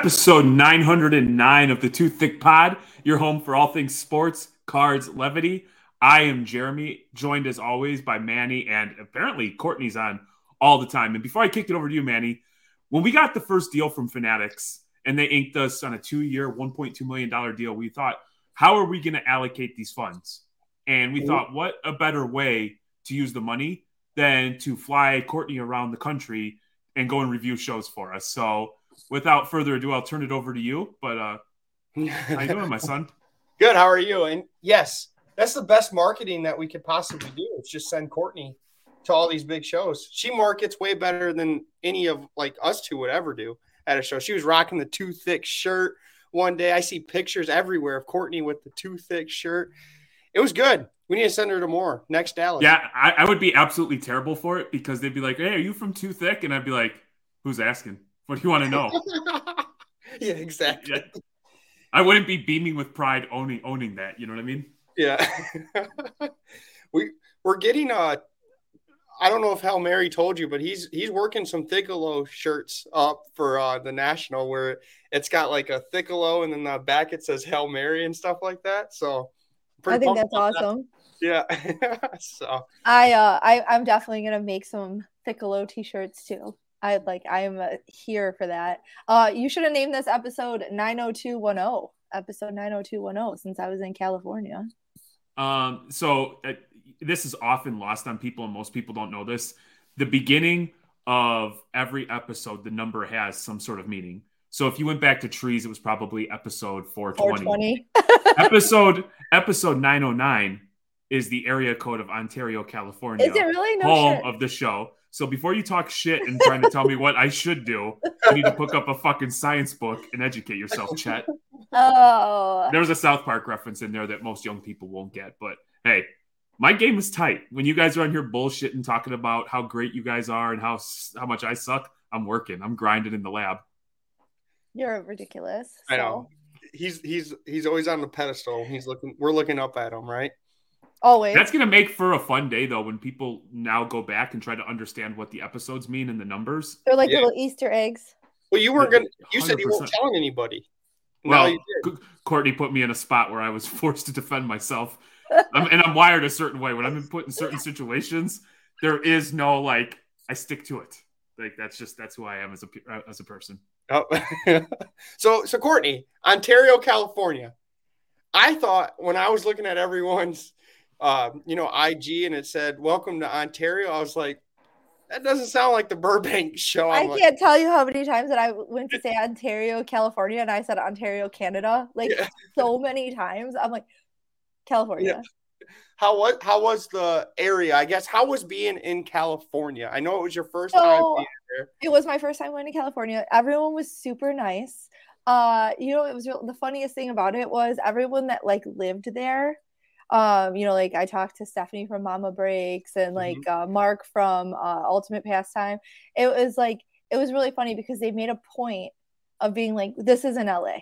episode 909 of the Too Thick Pod, your home for all things sports, cards, levity. I am Jeremy, joined as always by Manny, and apparently Courtney's on all the time. And before I kick it over to you, Manny, when we got the first deal from Fanatics and they inked us on a two year, $1.2 million deal, we thought, how are we going to allocate these funds? And we thought, what a better way to use the money than to fly Courtney around the country and go and review shows for us. So, without further ado, I'll turn it over to you. But uh, how you doing, my son? Good. How are you? And yes, that's the best marketing that we could possibly do. It's just send Courtney to all these big shows. She markets way better than any of like us two would ever do at a show. She was rocking the too thick shirt one day. I see pictures everywhere of Courtney with the too thick shirt. It was good. We need to send her to more next Dallas. Yeah, I, I would be absolutely terrible for it because they'd be like, "Hey, are you from Too Thick?" And I'd be like, "Who's asking? What do you want to know?" yeah, exactly. Yeah. I wouldn't be beaming with pride owning owning that. You know what I mean? Yeah. we we're getting uh I don't know if Hail Mary told you, but he's he's working some Thickolo shirts up for uh, the national where it's got like a Thickolo and then the back it says Hail Mary and stuff like that. So I think that's awesome. That. Yeah. so I uh I I'm definitely gonna make some Thickolo t-shirts too. I like I am uh, here for that. Uh you should have named this episode 90210 episode 90210 since I was in California. Um so uh, this is often lost on people, and most people don't know this. The beginning of every episode, the number has some sort of meaning. So if you went back to trees, it was probably episode 420. 420. episode episode 909 is the area code of Ontario, California. Is it really no home shit? of the show? So before you talk shit and trying to tell me what I should do, you need to pick up a fucking science book and educate yourself, Chet. Oh. There was a South Park reference in there that most young people won't get, but hey, my game is tight. When you guys are on here bullshitting, talking about how great you guys are and how how much I suck, I'm working. I'm grinding in the lab. You're ridiculous. I know. He's he's he's always on the pedestal. He's looking. We're looking up at him, right? Always. That's gonna make for a fun day though when people now go back and try to understand what the episodes mean and the numbers. They're like yeah. little Easter eggs. Well, you weren't gonna. You 100%. said you weren't telling anybody. Well, Courtney put me in a spot where I was forced to defend myself. I'm, and I'm wired a certain way. When I'm put in certain situations, there is no like I stick to it. Like that's just that's who I am as a uh, as a person. Oh, so so Courtney, Ontario, California. I thought when I was looking at everyone's, uh, you know, IG and it said "Welcome to Ontario," I was like, that doesn't sound like the Burbank show. I'm i can't like, tell you how many times that I went to say Ontario, California, and I said Ontario, Canada, like yeah. so many times. I'm like, California. Yeah. How was how was the area? I guess how was being in California? I know it was your first so, time being there. It was my first time going to California. Everyone was super nice. Uh, you know, it was real, the funniest thing about it was everyone that like lived there. Um, you know, like I talked to Stephanie from Mama Breaks and like mm-hmm. uh, Mark from uh, Ultimate Pastime. It was like it was really funny because they made a point of being like, "This is in LA."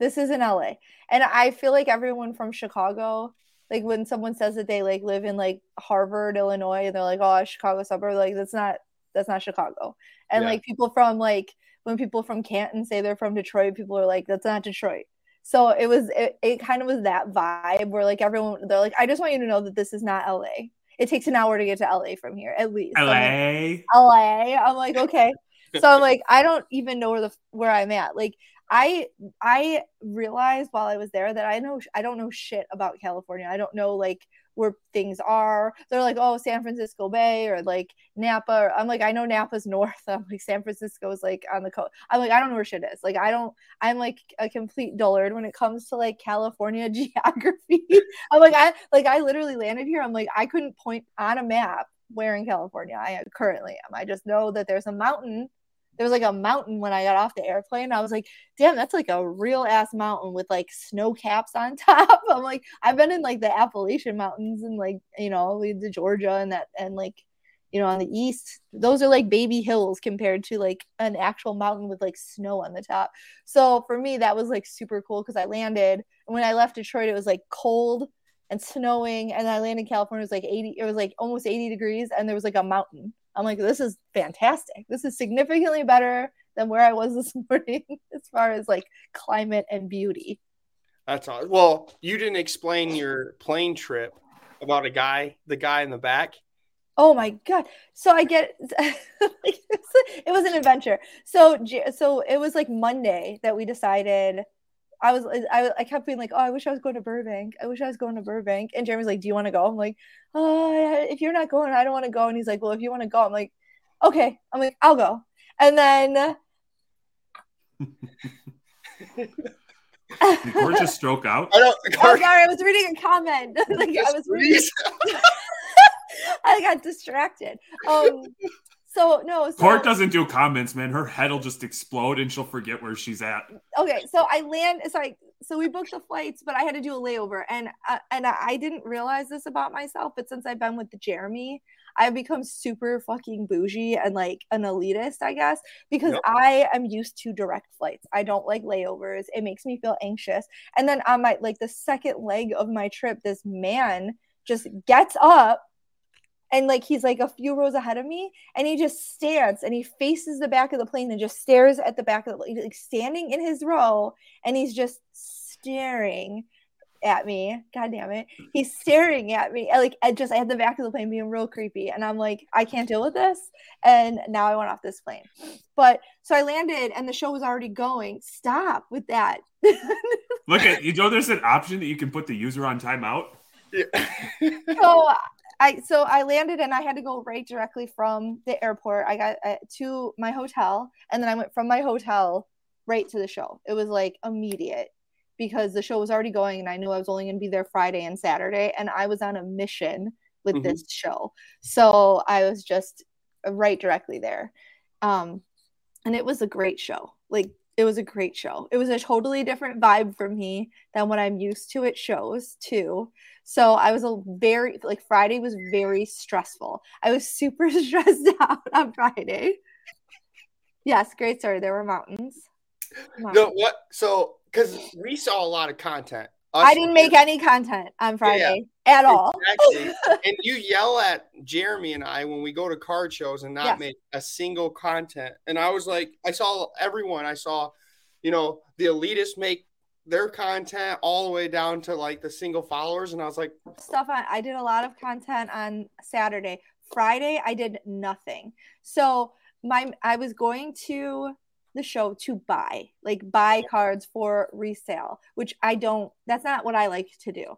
This is in LA. And I feel like everyone from Chicago, like when someone says that they like live in like Harvard, Illinois, and they're like, oh, Chicago suburb, like that's not that's not Chicago. And yeah. like people from like when people from Canton say they're from Detroit, people are like, that's not Detroit. So it was it, it kind of was that vibe where like everyone they're like, I just want you to know that this is not LA. It takes an hour to get to LA from here, at least. LA. Like, LA. I'm like, okay. so I'm like, I don't even know where the where I'm at. Like I I realized while I was there that I know I don't know shit about California. I don't know like where things are. They're like, oh, San Francisco Bay or like Napa. I'm like, I know Napa's north. I'm like, San Francisco's like on the coast. I'm like, I don't know where shit is. Like, I don't. I'm like a complete dullard when it comes to like California geography. I'm like, I like I literally landed here. I'm like, I couldn't point on a map where in California I currently am. I just know that there's a mountain there was like a mountain when I got off the airplane. I was like, damn, that's like a real ass mountain with like snow caps on top. I'm like, I've been in like the Appalachian Mountains and like, you know, the Georgia and that, and like, you know, on the east, those are like baby hills compared to like an actual mountain with like snow on the top. So for me, that was like super cool because I landed. And when I left Detroit, it was like cold and snowing. And I landed in California, it was like 80, it was like almost 80 degrees, and there was like a mountain. I'm like, this is fantastic. This is significantly better than where I was this morning as far as like climate and beauty. That's all. Well, you didn't explain your plane trip about a guy, the guy in the back. Oh my god! So I get it was an adventure. So so it was like Monday that we decided. I was I, I kept being like, oh, I wish I was going to Burbank. I wish I was going to Burbank. And Jeremy's like, do you want to go? I'm like, oh, if you're not going, I don't want to go. And he's like, well, if you want to go, I'm like, okay. I'm like, I'll go. And then. Did Gorgeous stroke out? I don't. Oh, sorry, I was reading a comment. like I was reading. I got distracted. Um, so no, so, Court doesn't do comments, man. Her head will just explode and she'll forget where she's at. Okay, so I land. Sorry, so we booked the flights, but I had to do a layover, and uh, and I didn't realize this about myself. But since I've been with Jeremy, I've become super fucking bougie and like an elitist, I guess, because yep. I am used to direct flights. I don't like layovers. It makes me feel anxious. And then on my like the second leg of my trip, this man just gets up and like he's like a few rows ahead of me and he just stands and he faces the back of the plane and just stares at the back of the like standing in his row and he's just staring at me. God damn it. He's staring at me like I just at the back of the plane being real creepy and i'm like i can't deal with this and now i went off this plane. But so i landed and the show was already going. Stop with that. Look at you know there's an option that you can put the user on timeout? Yeah. so I so I landed and I had to go right directly from the airport. I got uh, to my hotel and then I went from my hotel right to the show. It was like immediate because the show was already going and I knew I was only going to be there Friday and Saturday and I was on a mission with mm-hmm. this show. So I was just right directly there. Um and it was a great show. Like it was a great show. It was a totally different vibe for me than what I'm used to at shows too. So I was a very like Friday was very stressful. I was super stressed out on Friday. Yes, great story. There were mountains. mountains. No, what? So because we saw a lot of content. Us I didn't make any content on Friday yeah, at all. Exactly. and you yell at Jeremy and I when we go to card shows and not yes. make a single content. And I was like, I saw everyone. I saw, you know, the elitists make their content all the way down to like the single followers. And I was like, stuff on, I did a lot of content on Saturday. Friday, I did nothing. So my, I was going to the show to buy, like buy cards for resale, which I don't, that's not what I like to do.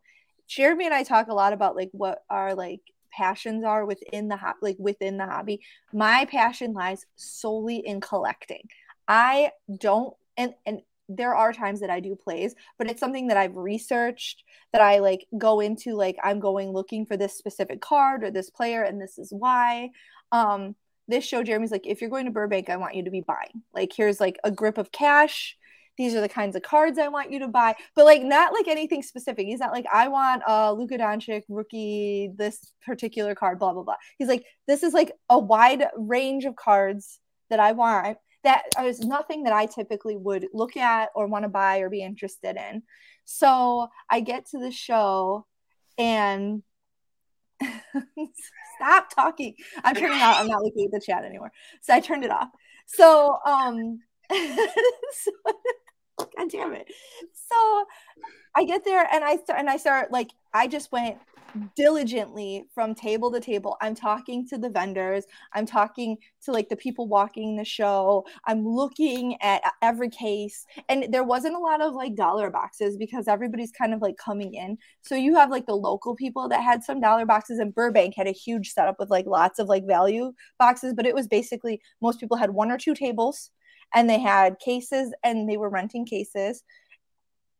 Jeremy and I talk a lot about like what our like passions are within the ho- like within the hobby. My passion lies solely in collecting. I don't and and there are times that I do plays, but it's something that I've researched that I like go into like I'm going looking for this specific card or this player and this is why. Um this show Jeremy's like if you're going to Burbank, I want you to be buying. Like here's like a grip of cash. These are the kinds of cards I want you to buy, but like not like anything specific. He's not like I want a Luka Doncic rookie, this particular card, blah blah blah. He's like this is like a wide range of cards that I want that is nothing that I typically would look at or want to buy or be interested in. So I get to the show and stop talking. I'm turning out. I'm not looking at the chat anymore. So I turned it off. So um God damn it. So I get there and I start and I start like I just went diligently from table to table. I'm talking to the vendors, I'm talking to like the people walking the show, I'm looking at every case. And there wasn't a lot of like dollar boxes because everybody's kind of like coming in. So you have like the local people that had some dollar boxes, and Burbank had a huge setup with like lots of like value boxes, but it was basically most people had one or two tables and they had cases and they were renting cases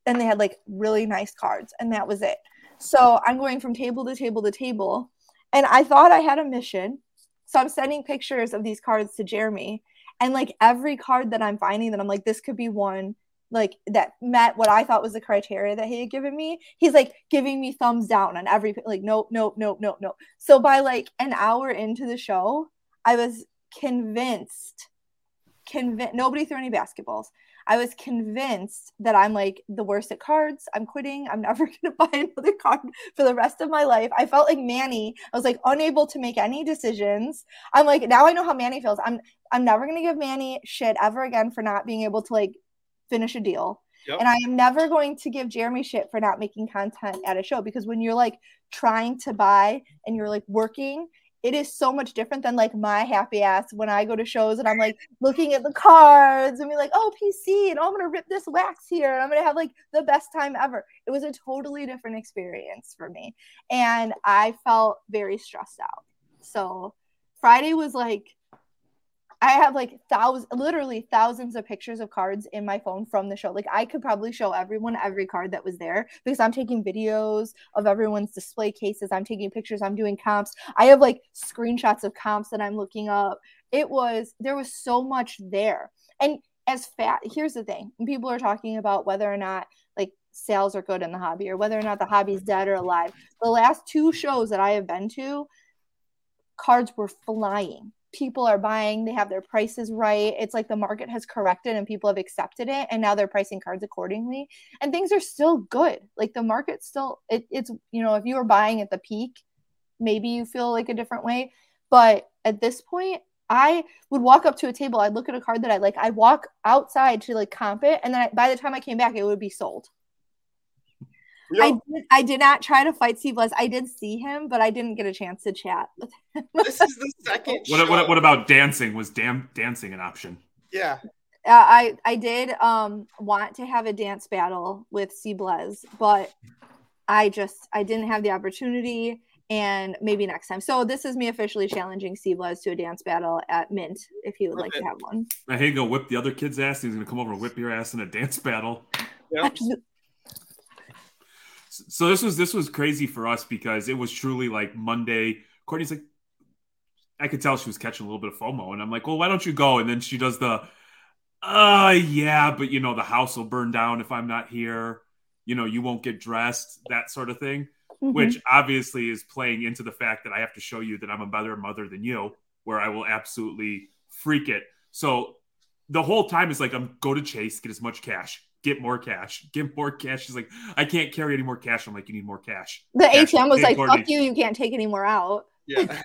and they had like really nice cards and that was it so I'm going from table to table to table. And I thought I had a mission. So I'm sending pictures of these cards to Jeremy. And like every card that I'm finding that I'm like, this could be one like that met what I thought was the criteria that he had given me. He's like giving me thumbs down on every like nope, nope, nope, nope, nope. So by like an hour into the show, I was convinced, convinced nobody threw any basketballs. I was convinced that I'm like the worst at cards. I'm quitting. I'm never going to buy another card for the rest of my life. I felt like Manny. I was like unable to make any decisions. I'm like now I know how Manny feels. I'm I'm never going to give Manny shit ever again for not being able to like finish a deal. Yep. And I am never going to give Jeremy shit for not making content at a show because when you're like trying to buy and you're like working it is so much different than like my happy ass when I go to shows and I'm like looking at the cards and be like, oh, PC, and oh, I'm gonna rip this wax here and I'm gonna have like the best time ever. It was a totally different experience for me. And I felt very stressed out. So Friday was like I have like thousands, literally thousands of pictures of cards in my phone from the show. Like I could probably show everyone every card that was there because I'm taking videos of everyone's display cases. I'm taking pictures. I'm doing comps. I have like screenshots of comps that I'm looking up. It was there was so much there. And as fat, here's the thing: people are talking about whether or not like sales are good in the hobby or whether or not the hobby's dead or alive. The last two shows that I have been to, cards were flying people are buying, they have their prices right. It's like the market has corrected and people have accepted it and now they're pricing cards accordingly. And things are still good. Like the market still it, it's you know, if you were buying at the peak, maybe you feel like a different way. But at this point, I would walk up to a table, I'd look at a card that I like, I'd walk outside to like comp it, and then I, by the time I came back, it would be sold. Yep. I did, I did not try to fight Steve Les. I did see him, but I didn't get a chance to chat with him. this is the second. What, what, what, about dancing? Was damn dancing an option? Yeah. Uh, I I did um want to have a dance battle with Steve Les, but I just I didn't have the opportunity and maybe next time. So this is me officially challenging Steve Les to a dance battle at Mint if he would like to have one. I hate to go whip the other kid's ass. He's gonna come over and whip your ass in a dance battle. Yep so this was this was crazy for us because it was truly like Monday. Courtney's like, I could tell she was catching a little bit of FOMO, and I'm like, well, why don't you go? And then she does the, uh, yeah, but you know the house will burn down if I'm not here. You know, you won't get dressed, that sort of thing, mm-hmm. which obviously is playing into the fact that I have to show you that I'm a better mother than you, where I will absolutely freak it. So the whole time is like, I'm go to Chase, get as much cash, get more cash, get more cash. She's like, I can't carry any more cash. I'm like, you need more cash. The cash. ATM was like, fuck you, you can't take any more out. Yeah.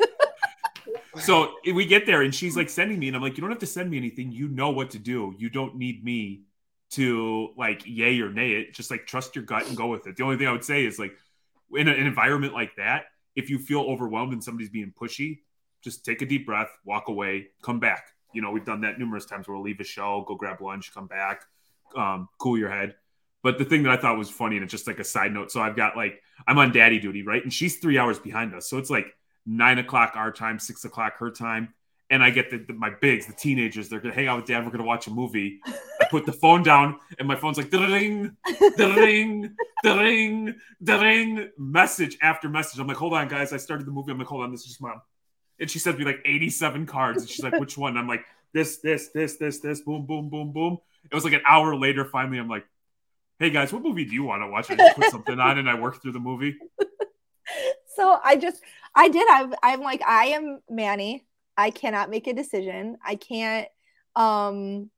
so we get there and she's like sending me, and I'm like, you don't have to send me anything. You know what to do. You don't need me to like yay or nay it. Just like trust your gut and go with it. The only thing I would say is like in an environment like that, if you feel overwhelmed and somebody's being pushy, just take a deep breath, walk away, come back. You know, we've done that numerous times where we'll leave a show, go grab lunch, come back, um, cool your head. But the thing that I thought was funny, and it's just like a side note. So I've got like I'm on daddy duty, right? And she's three hours behind us. So it's like nine o'clock our time, six o'clock her time. And I get the, the my bigs, the teenagers, they're gonna hang out with dad. We're gonna watch a movie. I put the phone down, and my phone's like ding, ding, ding, ding, message after message. I'm like, hold on, guys. I started the movie. I'm like, hold on, this is just mom. And she sends me like 87 cards. And she's like, which one? I'm like, this, this, this, this, this, boom, boom, boom, boom. It was like an hour later. Finally, I'm like, "Hey guys, what movie do you want to watch?" I just put something on and I worked through the movie. So I just, I did. i I'm like, I am Manny. I cannot make a decision. I can't. Um,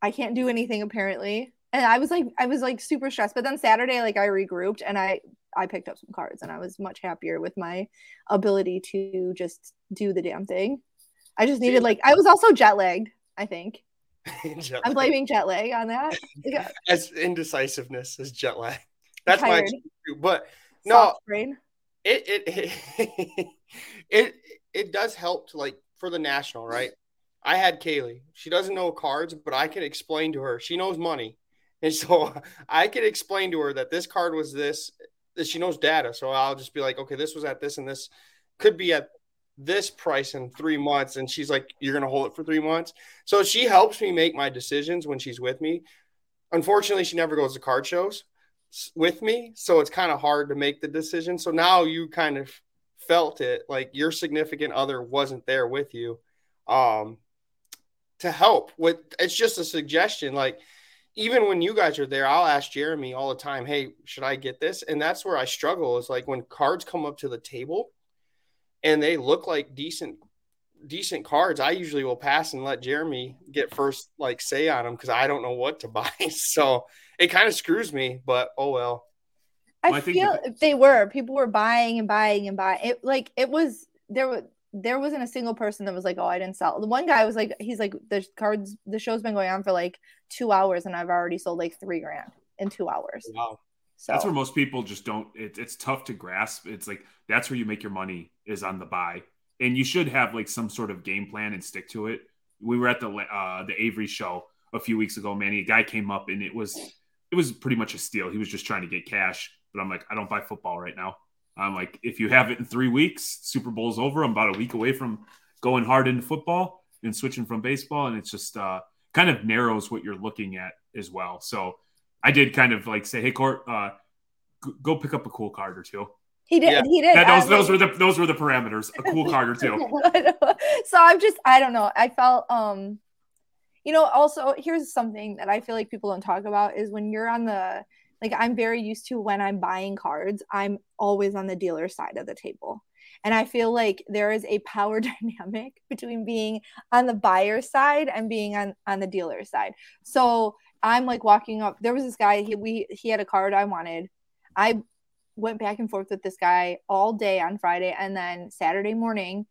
I can't do anything apparently. And I was like, I was like super stressed. But then Saturday, like I regrouped and I I picked up some cards and I was much happier with my ability to just do the damn thing. I just needed like I was also jet lagged, I think. I'm blaming jet lag on that. Yeah. As indecisiveness as jet lag. That's my but no brain. It it, it it it does help to like for the national, right? I had Kaylee. She doesn't know cards, but I can explain to her. She knows money. And so I can explain to her that this card was this, she knows data. So I'll just be like, okay, this was at this and this could be at this price in three months. And she's like, You're going to hold it for three months. So she helps me make my decisions when she's with me. Unfortunately, she never goes to card shows with me. So it's kind of hard to make the decision. So now you kind of felt it like your significant other wasn't there with you um, to help with it's just a suggestion. Like, even when you guys are there, I'll ask Jeremy all the time, Hey, should I get this? And that's where I struggle is like when cards come up to the table and they look like decent decent cards, I usually will pass and let Jeremy get first like say on them because I don't know what to buy. So it kind of screws me, but oh well. I, Well, I feel that- they were people were buying and buying and buying. It like it was there was there wasn't a single person that was like, oh, I didn't sell. The one guy was like, he's like, the cards, the show's been going on for like two hours, and I've already sold like three grand in two hours. Wow. So That's where most people just don't. It, it's tough to grasp. It's like that's where you make your money is on the buy, and you should have like some sort of game plan and stick to it. We were at the uh, the Avery show a few weeks ago, Manny. A guy came up and it was it was pretty much a steal. He was just trying to get cash, but I'm like, I don't buy football right now. I'm like, if you have it in three weeks, Super Bowl's over. I'm about a week away from going hard into football and switching from baseball, and it's just uh, kind of narrows what you're looking at as well. So I did kind of like say, hey, Court, uh, g- go pick up a cool card or two. he did, Yeah. he did. That, those, those were the those were the parameters. A cool card or two. so I'm just I don't know. I felt um you know also here's something that I feel like people don't talk about is when you're on the like I'm very used to when I'm buying cards, I'm always on the dealer side of the table. And I feel like there is a power dynamic between being on the buyer side and being on on the dealer side. So I'm like walking up. There was this guy. He we he had a card I wanted. I went back and forth with this guy all day on Friday, and then Saturday morning,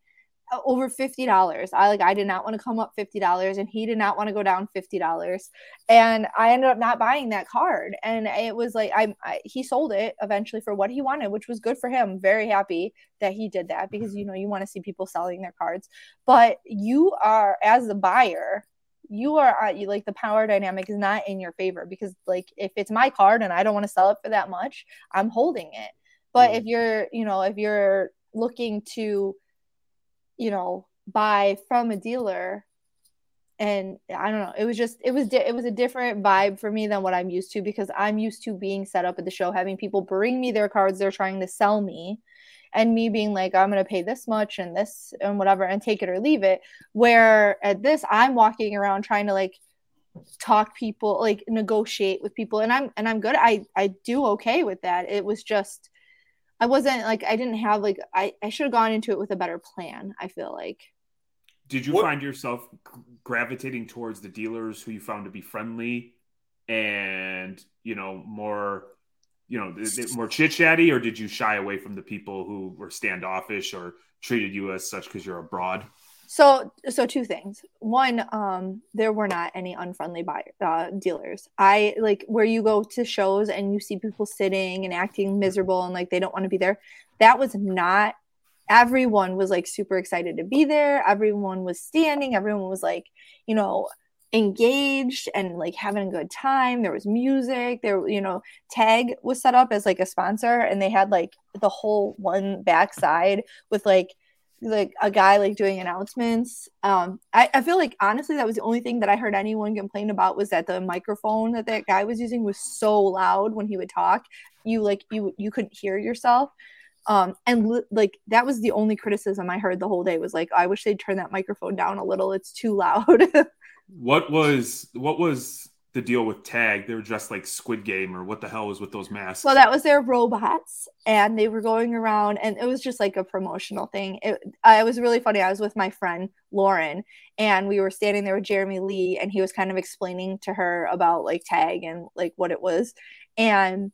uh, over fifty dollars. I like I did not want to come up fifty dollars, and he did not want to go down fifty dollars, and I ended up not buying that card. And it was like I, I he sold it eventually for what he wanted, which was good for him. Very happy that he did that because you know you want to see people selling their cards, but you are as the buyer you are uh, you like the power dynamic is not in your favor because like if it's my card and I don't want to sell it for that much, I'm holding it. But Mm. if you're, you know, if you're looking to, you know, buy from a dealer and I don't know, it was just it was di- it was a different vibe for me than what I'm used to because I'm used to being set up at the show having people bring me their cards they're trying to sell me and me being like I'm going to pay this much and this and whatever and take it or leave it where at this I'm walking around trying to like talk people like negotiate with people and I'm and I'm good. I I do okay with that. It was just I wasn't like I didn't have like I I should have gone into it with a better plan I feel like. Did you What- find yourself gravitating towards the dealers who you found to be friendly and you know more, you know, more chit chatty, or did you shy away from the people who were standoffish or treated you as such because you're abroad? So, so two things. One, um, there were not any unfriendly buyer uh, dealers. I like where you go to shows and you see people sitting and acting miserable and like they don't want to be there. That was not. Everyone was like super excited to be there. Everyone was standing. Everyone was like, you know, engaged and like having a good time. There was music. There, you know, Tag was set up as like a sponsor, and they had like the whole one backside with like like a guy like doing announcements. Um, I, I feel like honestly that was the only thing that I heard anyone complain about was that the microphone that that guy was using was so loud when he would talk. You like you you couldn't hear yourself. Um, and li- like that was the only criticism I heard the whole day was like I wish they'd turn that microphone down a little. It's too loud. What was what was the deal with Tag? They were dressed like Squid Game, or what the hell was with those masks? Well, that was their robots, and they were going around, and it was just like a promotional thing. It, uh, it was really funny. I was with my friend Lauren, and we were standing there with Jeremy Lee, and he was kind of explaining to her about like tag and like what it was, and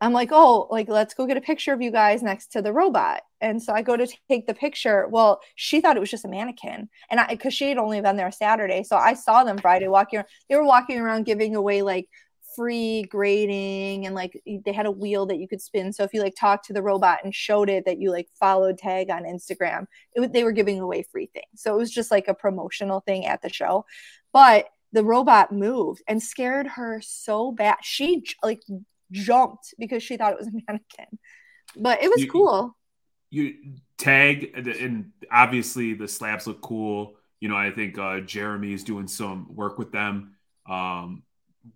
I'm like, oh, like let's go get a picture of you guys next to the robot. And so I go to take the picture. Well, she thought it was just a mannequin, and I because she had only been there Saturday, so I saw them Friday walking. around. They were walking around giving away like free grading and like they had a wheel that you could spin so if you like talked to the robot and showed it that you like followed tag on instagram it they were giving away free things so it was just like a promotional thing at the show but the robot moved and scared her so bad she like jumped because she thought it was a mannequin. But it was You- cool. You tag and- and obviously the slabs look cool. You know i think uh jeremy is doing some work with them. Um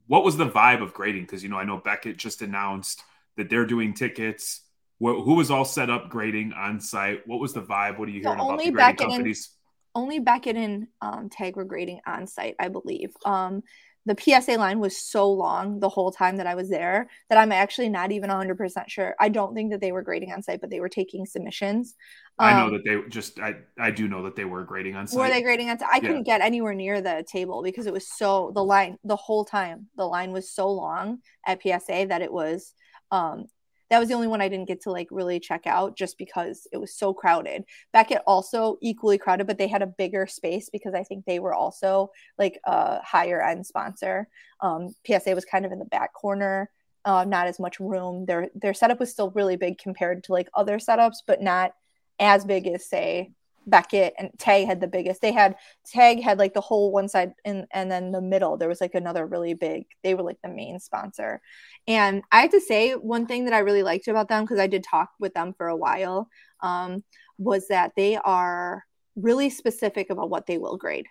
what was the vibe of grading? Because you know i know beckett just announced that they're doing tickets. Wh- who was all set up grading on site? What was the vibe? What are you So hearing about the grading Beckett and- companies? only Beckett and um, Tag were grading on site, I believe. Um, the PSA line was so long the whole time that I was there that I'm actually not even 100% sure. I don't think that they were grading on site, but they were taking submissions. Um, I know um, that they just I I do know that they were grading on site. Were they grading on site? I yeah. couldn't get anywhere near the table because it was so the line the whole time. The line was so long at PSA that it was um that was the only one I didn't get to like really check out just because it was so crowded. Beckett also equally crowded, but they had a bigger space because I think they were also like a higher end sponsor. Um, PSA was kind of in the back corner, uh, not as much room. Their their setup was still really big compared to like other setups, but not as big as say Beckett and Tag had the biggest. They had Tag had like the whole one side and and then the middle there was like another really big. They were like the main sponsor. And I have to say one thing that I really liked about them because I did talk with them for a while um, was that they are really specific about what they will grade.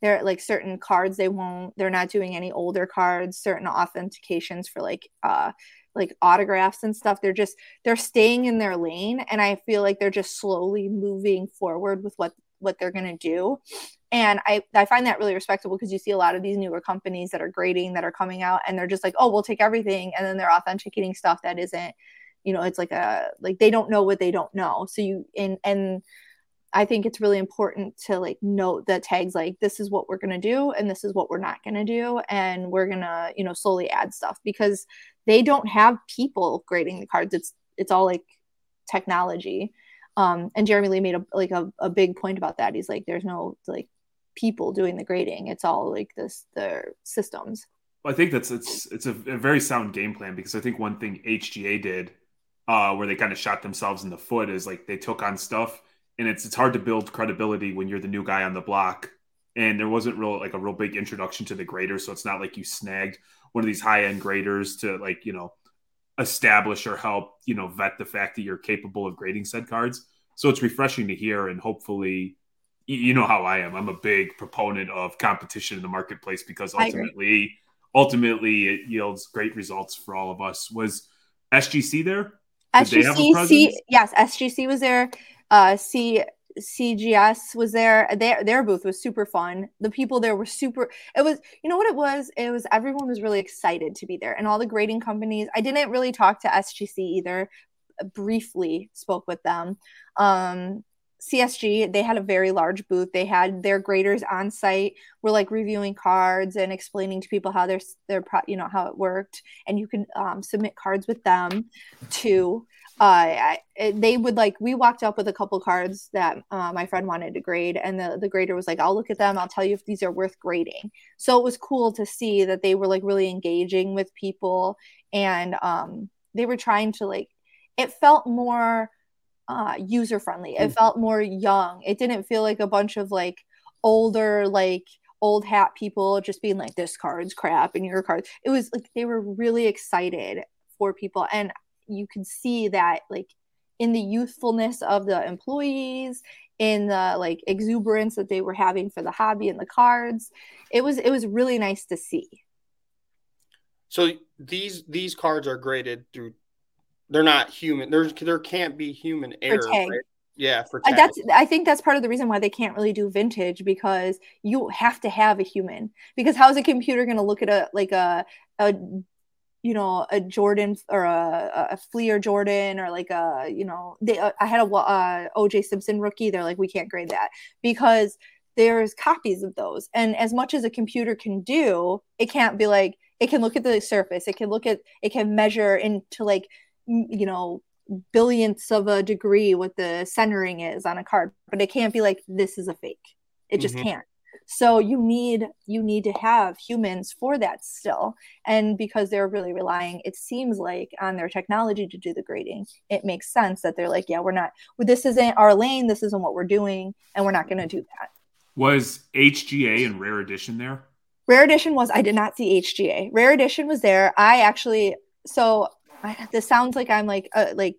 They're like certain cards they won't. They're not doing any older cards. Certain authentications for like uh like autographs and stuff they're just they're staying in their lane and i feel like they're just slowly moving forward with what what they're going to do. And i i find that really respectable because you see a lot of these newer companies that are grading that are coming out and they're just like oh we'll take everything and then they're authenticating stuff that isn't you know it's like a like they don't know what they don't know. So you and and I think it's really important to like note the tags like this is what we're going to do and this is what we're not going to do and we're going to you know slowly add stuff because they don't have people grading the cards. It's it's all like technology. Um and jeremy lee made a like a, a big point about that. He's like there's no like people doing the grading. It's all like this the systems. Well, i think that's it's it's a, a, very sound game plan because i think one thing hga did uh where they kind of shot themselves in the foot is like they took on stuff. And it's it's hard to build credibility when you're the new guy on the block. And there wasn't real like a real big introduction to the grader. So it's not like you snagged one of these high end graders to like you know establish or help you know vet the fact that you're capable of grading said cards. So it's refreshing to hear, and hopefully, you know how I am. I'm a big proponent of competition in the marketplace because ultimately, ultimately, it yields great results for all of us. Was SGC there? Did SGC, yes, SGC was there. Uh, C CGS was there. Their their booth was super fun. The people there were super. It was you know what it was. It was everyone was really excited to be there, and all the grading companies. I didn't really talk to SGC either. Briefly spoke with them. Um, CSG, they had a very large booth. They had their graders on site, were like reviewing cards and explaining to people how their their you know how it worked, and you can um, submit cards with them too uh, I, they would like we walked up with a couple cards that uh, my friend wanted to grade and the, the grader was like i'll look at them. I'll tell you if these are worth grading. So it was cool to see that they were like really engaging with people and um, they were trying to like it felt more uh, user friendly it mm-hmm. felt more young. It didn't feel like a bunch of like older like old hat people just being like this card's crap and your card it was like they were really excited for people and you could see that like in the youthfulness of the employees in the like exuberance that they were having for the hobby and the cards it was it was really nice to see so these these cards are graded through they're not human there's there can't be human error right? yeah for uh, tag. that's i think that's part of the reason why they can't really do vintage because you have to have a human because how is a computer going to look at a like a a you know a Jordan or a, a Fleer Jordan or like a you know they uh, I had a uh, OJ Simpson rookie they're like we can't grade that because there's copies of those and as much as a computer can do it can't be like it can look at the surface it can look at it can measure into like you know billionths of a degree what the centering is on a card but it can't be like this is a fake it just mm-hmm. can't so you need you need to have humans for that still. And because they're really relying it seems like on their technology to do the grading it makes sense that they're like yeah we're not well, this isn't our lane this isn't what we're doing and we're not going to do that. Was hga and rare edition there? Rare edition was i did not see hga rare edition was there. I actually so this sounds like i'm like uh, like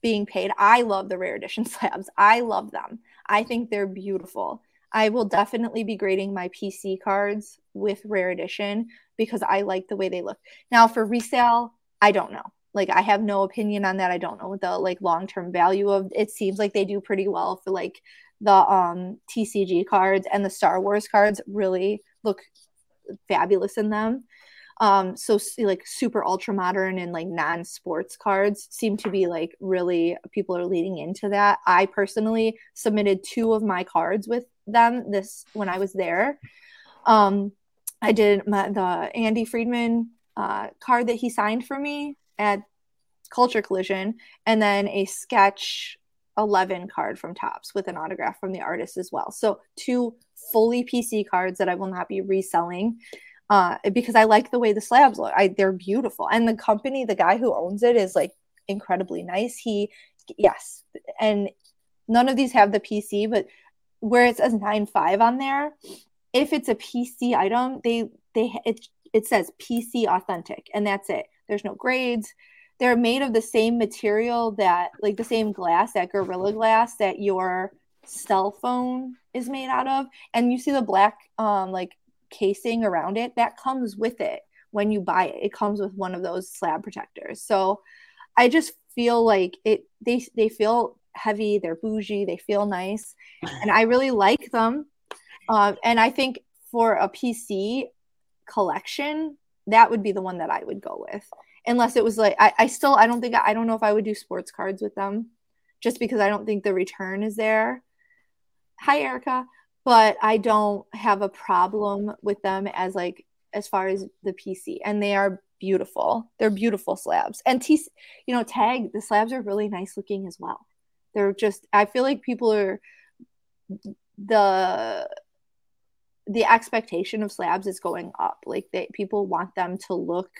being paid. I love the rare edition slabs. I love them. I think they're beautiful I will definitely be grading my PC cards with rare edition because I like the way they look. Now for resale, I don't know. Like I have no opinion on that. I don't know what the like long-term value of it seems like they do pretty well for like the um TCG cards and the Star Wars cards really look fabulous in them. Um, so like super ultra modern and like non-sports cards seem to be like really people are leading into that. I personally submitted two of my cards with them this when I was there. Um, I did my, the Andy Friedman uh, card that he signed for me at Culture Collision, and then a sketch 11 card from Topps with an autograph from the artist as well. So, two fully PC cards that I will not be reselling uh, because I like the way the slabs look. I, they're beautiful. And the company, the guy who owns it, is like incredibly nice. He, yes. And none of these have the PC, but where it says 9.5 on there, if it's a PC item, they, they, it, it says PC authentic, and that's it. There's no grades. They're made of the same material that like the same glass that gorilla glass that your cell phone is made out of and you see the black um like casing around it that comes with it when you buy it. It comes with one of those slab protectors. So i just feel like it they they feel heavy they're bougie they feel nice and i really like them um, and i think for a pc collection that would be the one that i would go with unless it was like I, I still I don't think I don't know if I would do sports cards with them just because I don't think the return is there. Hi Erica, but I don't have a problem with them as like as far as the PC and they are beautiful. They're beautiful slabs. And T you know tag the slabs are really nice looking as well. They're just I feel like people are the the expectation of slabs is going up. Like they people want them to look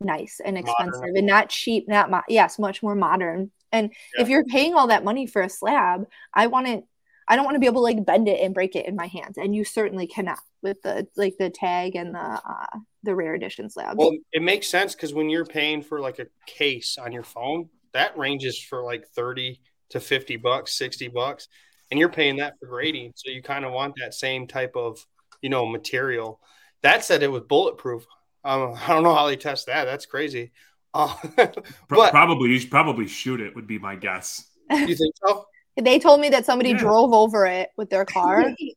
nice and expensive modern. and not cheap, not mo- yes, much more modern. And yeah. if you're paying all that money for a slab, I want it. I don't want to be able to like bend it and break it in my hands, and you certainly cannot with the like the tag and the uh, the rare edition slab. Well, it makes sense because when you're paying for like a case on your phone, that ranges for like thirty to fifty bucks, sixty bucks, and you're paying that for grading. So you kind of want that same type of you know material. That said, it was bulletproof. Um, I don't know how they test that. That's crazy. Uh, but, probably you should probably shoot it. Would be my guess. You think so? They told me that somebody yeah. drove over it with their car and it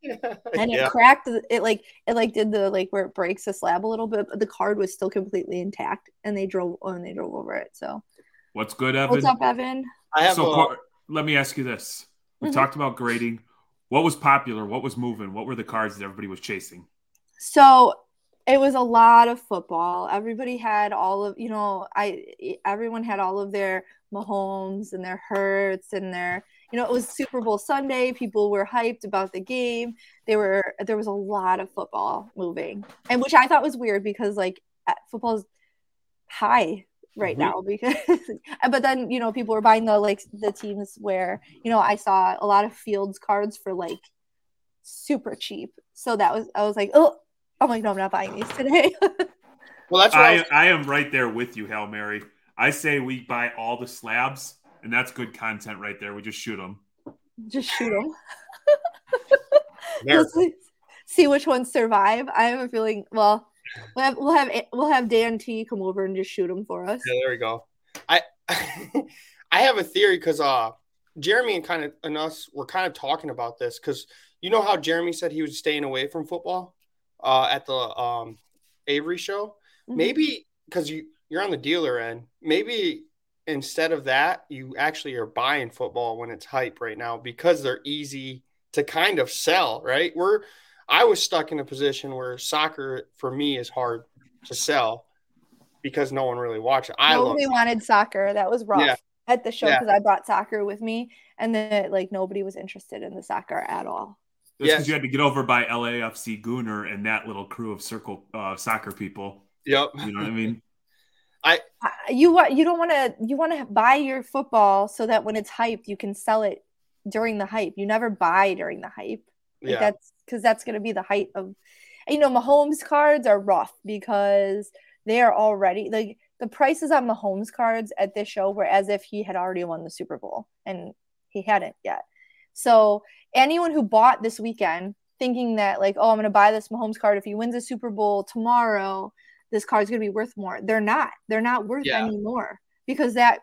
yeah. cracked it like it like did the like where it breaks the slab a little bit, but the card was still completely intact and they drove oh, and they drove over it. So what's good, Evan? What's up, Evan? I have so a... let me ask you this. We mm-hmm. talked about grading. What was popular? What was moving? What were the cards that everybody was chasing? So it was a lot of football. Everybody had all of, you know, I everyone had all of their Mahomes and their Hurts and their, you know, it was Super Bowl Sunday. People were hyped about the game. They were there was a lot of football moving, and which I thought was weird because like football's high right mm-hmm. now because but then you know people were buying the like the teams where you know I saw a lot of Fields cards for like super cheap. So that was I was like, oh I'm like, no, I'm not buying these today. well, that's I, I, was- I am right there with you, Hail Mary. I say we buy all the slabs, and that's good content right there. We just shoot them. Just shoot them. see which ones survive. I have a feeling. Well, we'll have we'll have we'll have Dan T come over and just shoot them for us. Yeah, there we go. I I have a theory because uh Jeremy and kind of and us were kind of talking about this because you know how Jeremy said he was staying away from football uh, at the um, Avery show. Mm-hmm. Maybe because you you're on the dealer end, maybe instead of that, you actually are buying football when it's hype right now because they're easy to kind of sell. Right? We're I was stuck in a position where soccer for me is hard to sell because no one really watched it. I nobody wanted soccer. That was rough. Yeah. At the show because yeah. I brought soccer with me, and then like nobody was interested in the soccer at all because yes. you had to get over by LAFC Gooner and that little crew of circle uh, soccer people. Yep. You know what I mean? I you want you don't want to you want to buy your football so that when it's hyped you can sell it during the hype. You never buy during the hype. Like yeah. That's because that's going to be the height of. You know, Mahomes cards are rough because they are already like the prices on Mahomes cards at this show were as if he had already won the Super Bowl and he hadn't yet. So anyone who bought this weekend thinking that like, oh, I'm going to buy this Mahomes card if he wins a Super Bowl tomorrow, this card's going to be worth more. They're not. They're not worth yeah. any more because that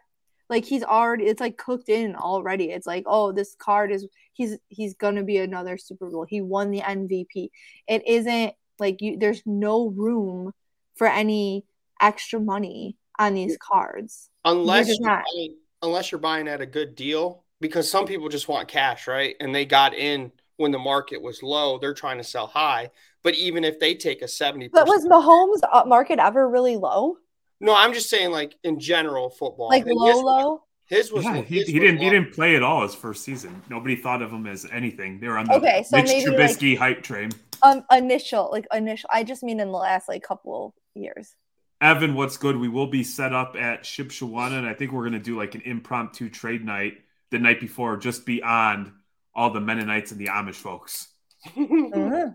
like he's already it's like cooked in already. It's like, oh, this card is he's he's going to be another Super Bowl. He won the MVP. It isn't Like you there's no room for any extra money on these cards. unless you're not. buying, unless you're buying at a good deal because some people just want cash right and they got in when the market was low they're trying to sell high but even if they take a 70 But was Mahomes' uh, market ever really low? No i'm just saying like in general football Like And low, his, his was Yeah, he, his he was didn't he didn't play at all his first season. Nobody thought of him as anything. They were on the Okay, so Mitch maybe, like- Trubisky hype train. Um, initial, like initial. I just mean in the last like couple years. Evan, what's good? We will be set up at Shipshewana, and I think we're gonna do like an impromptu trade night the night before, just beyond all the Mennonites and the Amish folks. Mhm.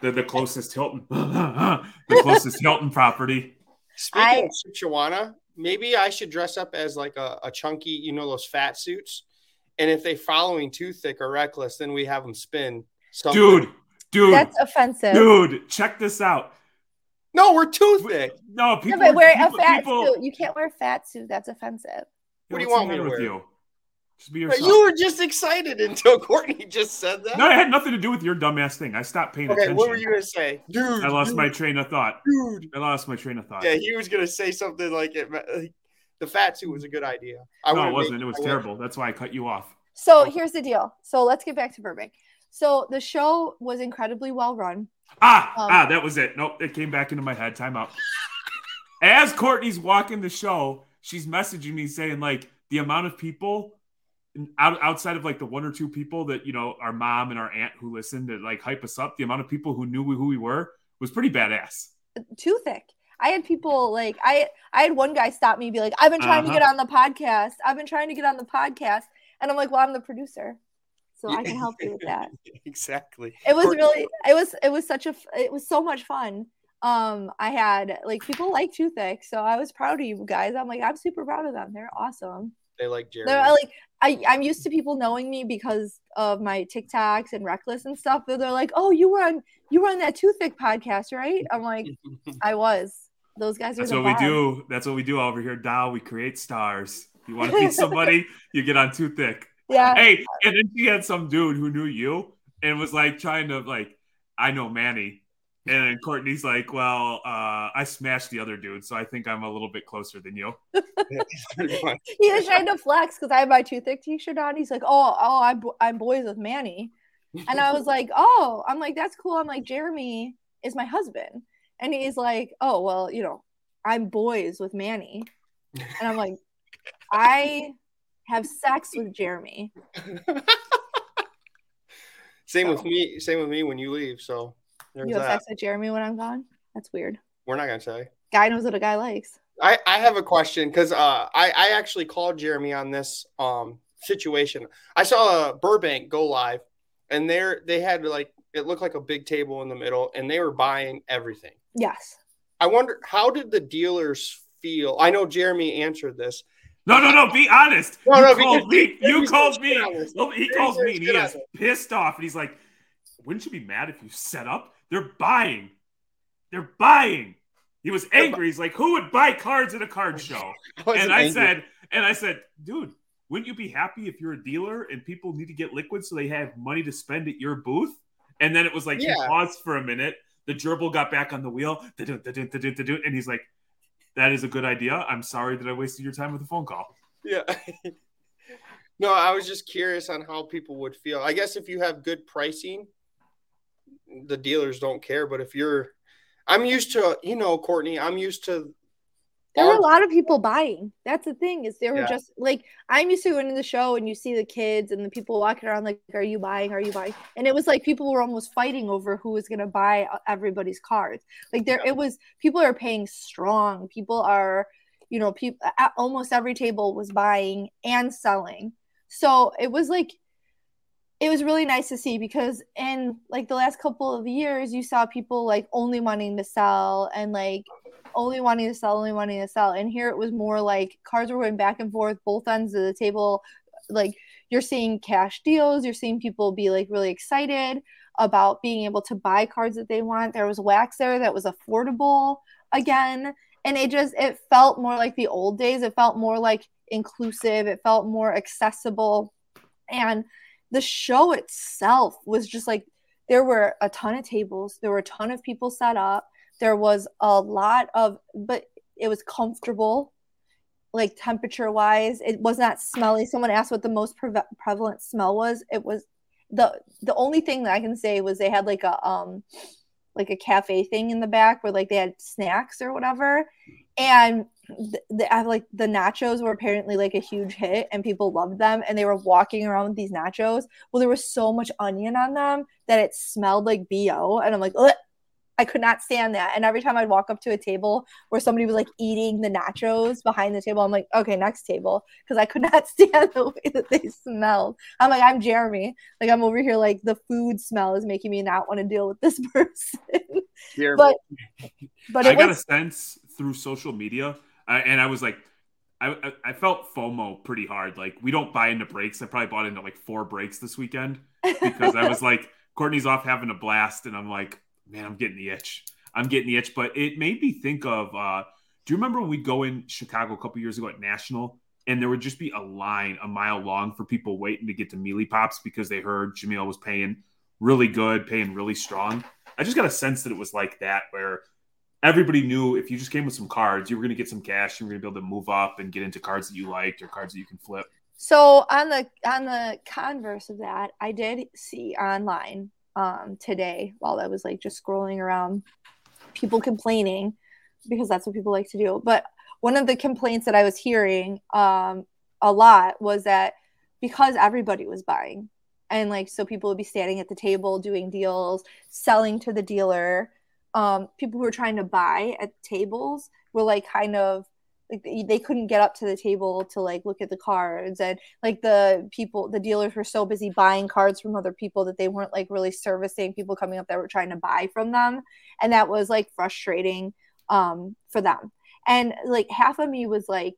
They're the closest Hilton, the closest Hilton property. Speaking I- of Shipshewana, maybe I should dress up as like a, a chunky, you know, those fat suits. And if they following too thick or reckless, then we have them spin. Something. Dude, dude, That's offensive. dude, check this out. no, we're too thick. No, Yeah, people, but wear a fat people- suit. You can't wear a fat suit. That's offensive. What do you want me to matter wear? with you? Just be yourself. You were just excited until Courtney just said that. No, it had nothing to do with your dumbass thing. I stopped paying attention. okay, attention. what were you gonna say, dude? I lost dude, my train of thought. dude. I lost my train of thought. Yeah, he was gonna say something like it. like, The fat suit was a good idea. I no, it wasn't. made- It was I would've- terrible. That's why I cut you off. So Okay. here's the deal. So let's get back to Burbank. So the show was incredibly well run. Ah, Um, ah, that was it. Nope, it came back into my head. Time out. As Courtney's walking the show, she's messaging me saying like the amount of people out, outside of like the one or two people that you know our mom and our aunt who listened to like hype us up, the amount of people who knew who we were was pretty badass. Too thick. I had people like I I had one guy stop me and be like, I've been trying Uh-huh. to get on the podcast. I've been trying to get on the podcast. And I'm like, well, I'm the producer. So I can help you with that. exactly. It was really it was it was such a it was so much fun. Um I had like people like Too Thick, so I was proud of you guys. I'm like, I'm super proud of them. They're awesome. They like Jerry. They're like I, I'm used to people knowing me because of my TikToks and reckless and stuff. But they're like, "Oh, you were on you were on that Too Thick podcast, right?" I'm like, "I was." Those guys are That's the what we do. That's what we do over here, Dow. We create stars. You want to meet somebody, you get on too thick. Yeah, Hey, and then she had some dude who knew you and was like trying to like, I know Manny. And then Courtney's like, well, uh, I smashed the other dude, so I think I'm a little bit closer than you. he was trying to flex because I had my Too Thick T-shirt on. He's like, "Oh, oh, I'm I'm boys with Manny," and I was like, "Oh, I'm like that's cool." I'm like, "Jeremy is my husband," and he's like, "Oh, well, you know, I'm boys with Manny," and I'm like, "I have sex with Jeremy." same with me. Same with me when you leave. So there's You have that. sex with Jeremy when I'm gone? That's weird. We're not gonna say. Guy knows what a guy likes. I, I have a question because uh, I, I actually called Jeremy on this um, situation. I saw uh, Burbank go live, and there they had like it looked like a big table in the middle, and they were buying everything. Yes. I wonder how did the dealers feel? I know Jeremy answered this. No, no, no. Be honest. No, you no, called me. You Jeremy's called me. shit on this. No, he calls me, and he is pissed off, and he's like, "Wouldn't you be mad if you set up? They're buying. They're buying." He was angry. He's like, "Who would buy cards at a card show?" wasn't and I angry. said, and I said, dude, wouldn't you be happy if you're a dealer and people need to get liquid so they have money to spend at your booth? And then it was like Yeah. he paused for a minute. The gerbil got back on the wheel, and he's like, "That is a good idea. I'm sorry that I wasted your time with a phone call." Yeah. no, I was just curious on how people would feel. I guess if you have good pricing, the dealers don't care. But if you're, I'm used to, you know, Courtney, I'm used to. There were a lot of people buying. That's the thing is there were Yeah. just like I'm used to going to the show and you see the kids and the people walking around like, "Are you buying? Are you buying?" And it was like people were almost fighting over who was going to buy everybody's cards. Like there, Yeah. it was people are paying strong. People are, you know, people almost every table was buying and selling. So it was like it was really nice to see because in like the last couple of years you saw people like only wanting to sell and like only wanting to sell only wanting to sell. And here it was more like cards were going back and forth both ends of the table. Like you're seeing cash deals. You're seeing people be like really excited about being able to buy cards that they want. There was wax there that was affordable again. And it just it felt more like the old days. It felt more like inclusive. It felt more accessible. And the show itself was just like there were a ton of tables, there were a ton of people set up. There was a lot of, but it was comfortable, like temperature wise. It was not smelly. Someone asked what the most pre- prevalent smell was. It was the the only thing that I can say was they had like a um like a cafe thing in the back where like they had snacks or whatever, and the, the like the nachos were apparently like a huge hit and people loved them and they were walking around with these nachos. Well, there was so much onion on them that it smelled like bo, and I'm like, Ugh! I could not stand that. And every time I'd walk up to a table where somebody was like eating the nachos behind the table, I'm like, okay, next table. Because I could not stand the way that they smelled. I'm like, I'm Jeremy. Like, I'm over here, like, the food smell is making me not want to deal with this person. Jeremy. but, but I it got a sense through social media, uh, and I was like, I, I I felt FOMO pretty hard. Like we don't buy into breaks. I probably bought into like four breaks this weekend because I was like, Courtney's off having a blast, and I'm like, man, I'm getting the itch. I'm getting the itch. But it made me think of. uh Do you remember when we go in Chicago a couple years ago at National, and there would just be a line a mile long for people waiting to get to Mealy Pops because they heard Jamil was paying really good, paying really strong. I just got a sense that it was like that, where everybody knew if you just came with some cards, you were going to get some cash. You were going to be able to move up and get into cards that you liked or cards that you can flip. So on the on the converse of that, I did see online um today while I was like just scrolling around people complaining because that's what people like to do. But one of the complaints that I was hearing um a lot was that because everybody was buying and like so people would be standing at the table doing deals, selling to the dealer. Um people who were trying to buy at tables were like kind of like they, couldn't get up to the table to like look at the cards. And like the people the dealers were so busy buying cards from other people that they weren't like really servicing people coming up that were trying to buy from them. And that was like frustrating um for them. And like half of me was like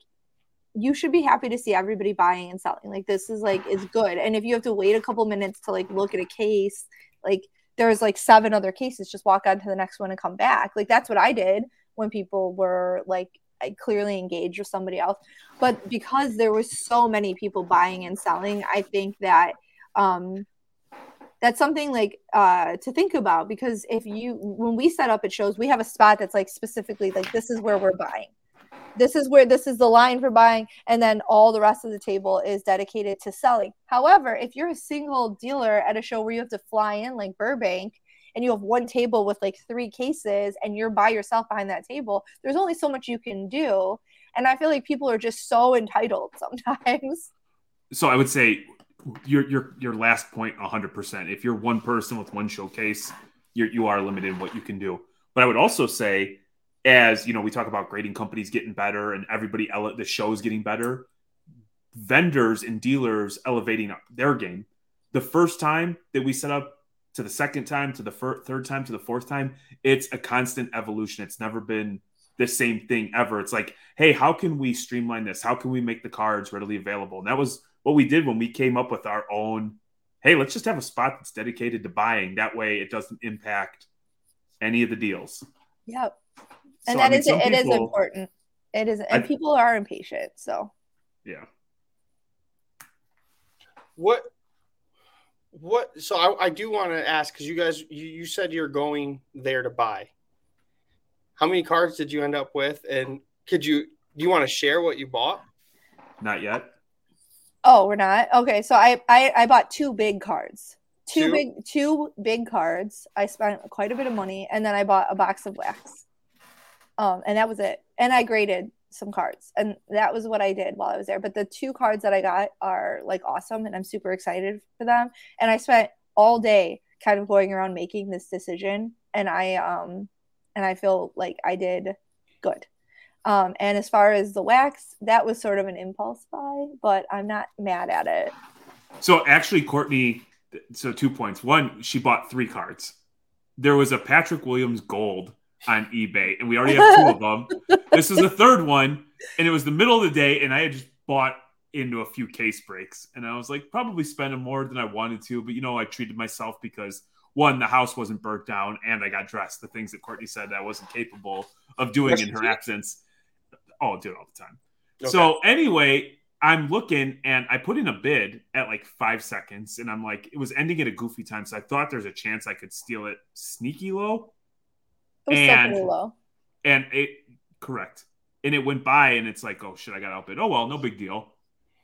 you should be happy to see everybody buying and selling. Like this is like is good. And if you have to wait a couple minutes to like look at a case like there's like seven other cases just walk on to the next one and come back. Like that's what i did when people were like clearly engaged with somebody else. But because there was so many people buying and selling i think that um that's something like uh to think about. Because if you when we set up at shows we have a spot that's like specifically like this is where we're buying this is where this is the line for buying and then all the rest of the table is dedicated to selling however if you're a single dealer at a show where you have to fly in like burbank and you have one table with like three cases and you're by yourself behind that table there's only so much you can do and i feel like people are just so entitled sometimes So I would say your your your last point 100%. If you're one person with one showcase, you're, you are limited in what you can do. But I would also say as, you know, we talk about grading companies getting better and everybody ele- the show's getting better, vendors and dealers elevating up their game. The first time that we set up to the second time to the fir- third time to the fourth time, it's a constant evolution. It's never been the same thing ever. It's like, hey, how can we streamline this? How can we make the cards readily available? And that was what we did when we came up with our own. Hey, let's just have a spot that's dedicated to buying. That way, it doesn't impact any of the deals. yep So, and I that mean, is some it is people- important. It is and I- people are impatient so. Yeah. what what so i, I do want to ask because you guys you, you said you're going there to buy. How many cards did you end up with? And could you do you want to share what you bought? Not yet. oh we're not? Okay so i i, I bought two big cards. Two, Two? big two big cards. I spent quite a bit of money and then i bought a box of wax um and that was it and i graded some cards and that was what i did while i was there but the two cards that i got are like awesome and i'm super excited for them and i spent all day kind of going around making this decision and i um and i feel like i did good um and as far as the wax that was sort of an impulse buy but i'm not mad at it So actually, Courtney. So two points. One, she bought three cards. There was a Patrick Williams gold on eBay, and we already have two of them. This is the third one, and it was the middle of the day, and I had just bought into a few case breaks, and I was like probably spending more than I wanted to, but you know I treated myself because one, the house wasn't burnt down, and I got dressed. The things that Courtney said that I wasn't capable of doing in her absence. Oh, I do it all the time. Okay. So anyway, I'm looking and I put in a bid at like five seconds, and I'm like, it was ending at a goofy time, so I thought there's a chance I could steal it sneaky low. It was And- so low. And it correct. And it went by and it's like, oh shit, I got outbid. Oh well, no big deal.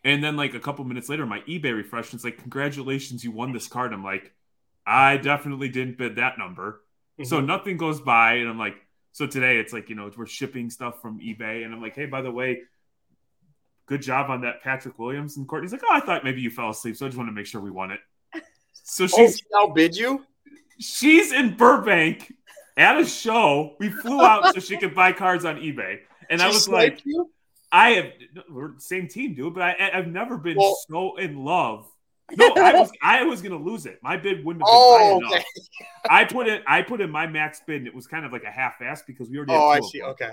And then like a couple minutes later, my eBay refreshed. And it's like, congratulations, you won this card. I'm like, I definitely didn't bid that number. So Mhm. nothing goes by, and I'm like, so today it's like, you know, we're shipping stuff from eBay, and I'm like, hey, by the way, good job on that Patrick Williams. And Courtney's like, oh, I thought maybe you fell asleep, so I just want to make sure we won it. So oh, she's she outbid you? she's in Burbank at a show. We flew out so she could buy cards on eBay, and I was like, you? I have we're the same team, dude, but I, I've never been Well- so in love. No, I was I was gonna lose it. My bid wouldn't have been Oh, high enough. okay. I put it. I put in my max bid, and it was kind of like a half-ass because we already. Oh, have I of see. them. Okay.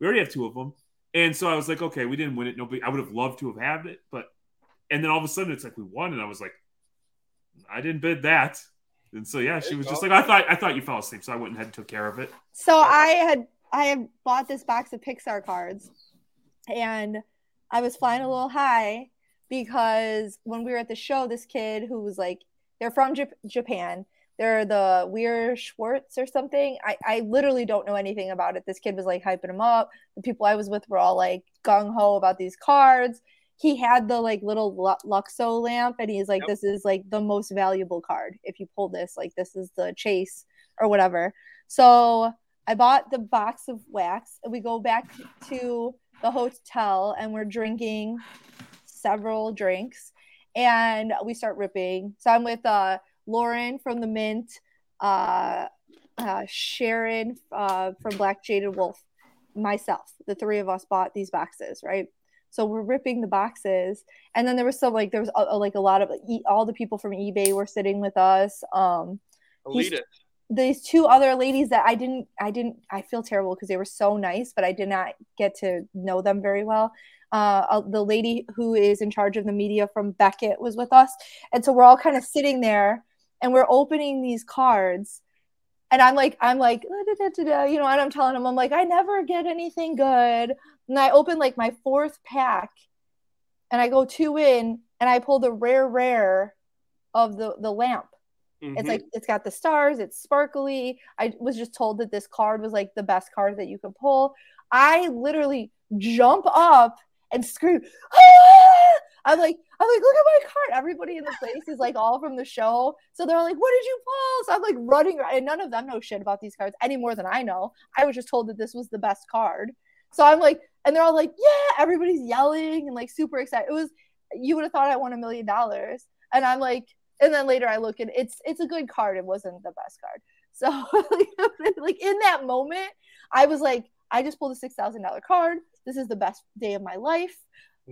We already have two of them, and so I was like, okay, we didn't win it. Nobody. I would have loved to have had it, but and then all of a sudden it's like we won, and I was like, I didn't bid that, and so yeah, she was just like, I thought I thought you fell asleep, so I went and had and took care of it. So I had I had bought this box of Pixar cards, and I was flying a little high because when we were at the show, this kid who was like, they're from Jap- Japan. They're the Weiss Schwarz or something. I, I literally don't know anything about it. This kid was like hyping him up. The people I was with were all like gung ho about these cards. He had the like little Luxo lamp, and he's like, Yep. "This is like the most valuable card. If you pull this, like this is the chase or whatever." So I bought the box of wax, and we go back to the hotel, and we're drinking several drinks, and we start ripping. So I'm with uh, Lauren from the Mint, uh, uh, Sharon uh, from Black Jaded Wolf, myself. The three of us bought these boxes, right? So we're ripping the boxes, and then there was some like there was uh, like a lot of e- all the people from eBay were sitting with us. Um, Elite these two other ladies that I didn't I didn't I feel terrible because they were so nice, but I did not get to know them very well. Uh, uh, the lady who is in charge of the media from Beckett was with us, and so we're all kind of sitting there and we're opening these cards, and I'm like I'm like "Da, da, da, da," you know, and I'm telling them I'm like I never get anything good, and I open like my fourth pack, and I go two in, and I pull the rare rare of the the lamp. It's Mhm. like it's got the stars, it's sparkly. I was just told that this card was like the best card that you could pull. I literally jump up and scream. "Ah!" I'm like, I'm like, look at my card. Everybody in the place is like all from the show. So they're like, what did you pull? So I'm like running around, and none of them know shit about these cards any more than I know. I was just told that this was the best card. So I'm like, and they're all like, yeah, everybody's yelling and like super excited. It was you would have thought I won a million dollars. And I'm like, and then later I look and it's it's a good card. It wasn't the best card. So like in that moment, I was like, I just pulled a six thousand dollar card. This is the best day of my life.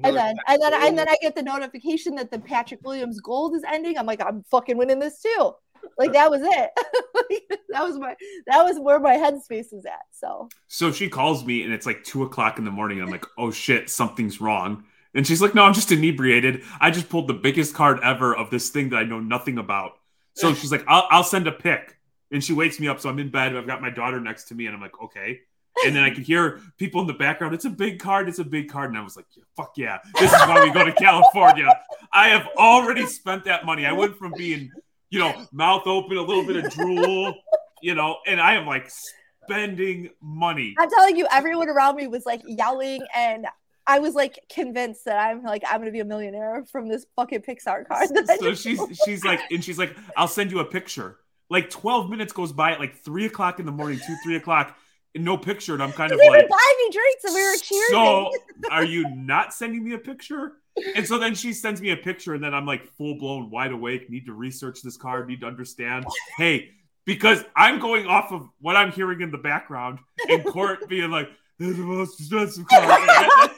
And then and then and then I get the notification that the Patrick Williams gold is ending. I'm like, I'm fucking winning this too. Like that was it. Like, that was my that was where my headspace was at. So So she calls me and it's like two o'clock in the morning. I'm like, oh shit, something's wrong. And she's like, no, I'm just inebriated. I just pulled the biggest card ever of this thing that I know nothing about. So she's like, I'll, I'll send a pic. And she wakes me up. So I'm in bed. I've got my daughter next to me. And I'm like, okay. And then I could hear people in the background. It's a big card. It's a big card. And I was like, yeah, fuck yeah. This is why we go to California. I have already spent that money. I went from being, you know, mouth open, a little bit of drool, you know, and I am like spending money. I'm telling you, everyone around me was like yelling, and I was like convinced that I'm like I'm gonna be a millionaire from this fucking Pixar card. So she's she's like, and she's like, I'll send you a picture. Like 12 minutes goes by at like three o'clock in the morning, two, three o'clock, and no picture. And I'm kind of they would like, buy me drinks and we were cheering. So are you not sending me a picture? And so then she sends me a picture, and then I'm like full blown wide awake, need to research this card, need to understand. Hey, because I'm going off of what I'm hearing in the background and court being like, "This is the most expensive card.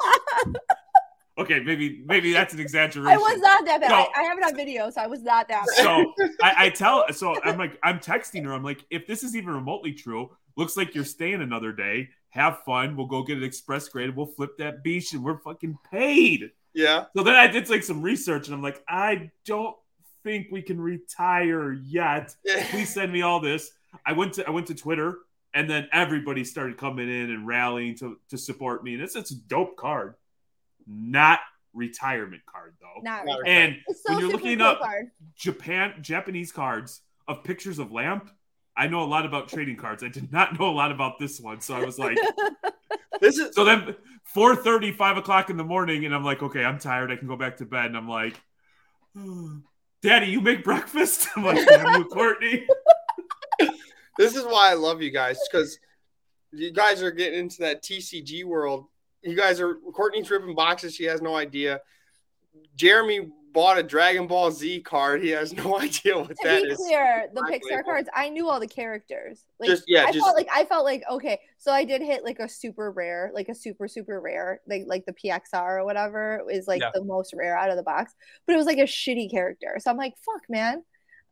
okay, maybe maybe that's an exaggeration. I was not that bad. No. I, I have it on video, so I was not that bad. so I, I tell so I'm like I'm texting her. I'm like, if this is even remotely true, looks like you're staying another day. Have fun. We'll go get an express grade. We'll flip that beach, and we're fucking paid. Yeah. So then I did like some research, and I'm like, I don't think we can retire yet. Please send me all this. I went to I went to Twitter, and then everybody started coming in and rallying to to support me, and it's it's a dope card. Not retirement card though. Not Not really. and It's still when you're looking cool up card. Japan Japanese cards of pictures of Lamp, I know a lot about trading cards. I did not know a lot about this one, so I was like, This is so then 4:30, 5 o'clock in the morning, and I'm like, okay, I'm tired. I can go back to bed, and I'm like, Daddy, you make breakfast? I'm like, damn you, Courtney. this is why I love you guys because you guys are getting into that TCG world. You guys are Courtney's ripping boxes. She has no idea. Jeremy bought a Dragon Ball Z card. He has no idea what to that be clear, the. Pixar cards, I knew all the characters. Like, Just yeah, I just felt like I felt like okay, so I did hit like a super rare, like a super super rare, like like the PXR or whatever is like Yeah. the most rare out of the box, but it was like a shitty character. So I'm like, fuck, man.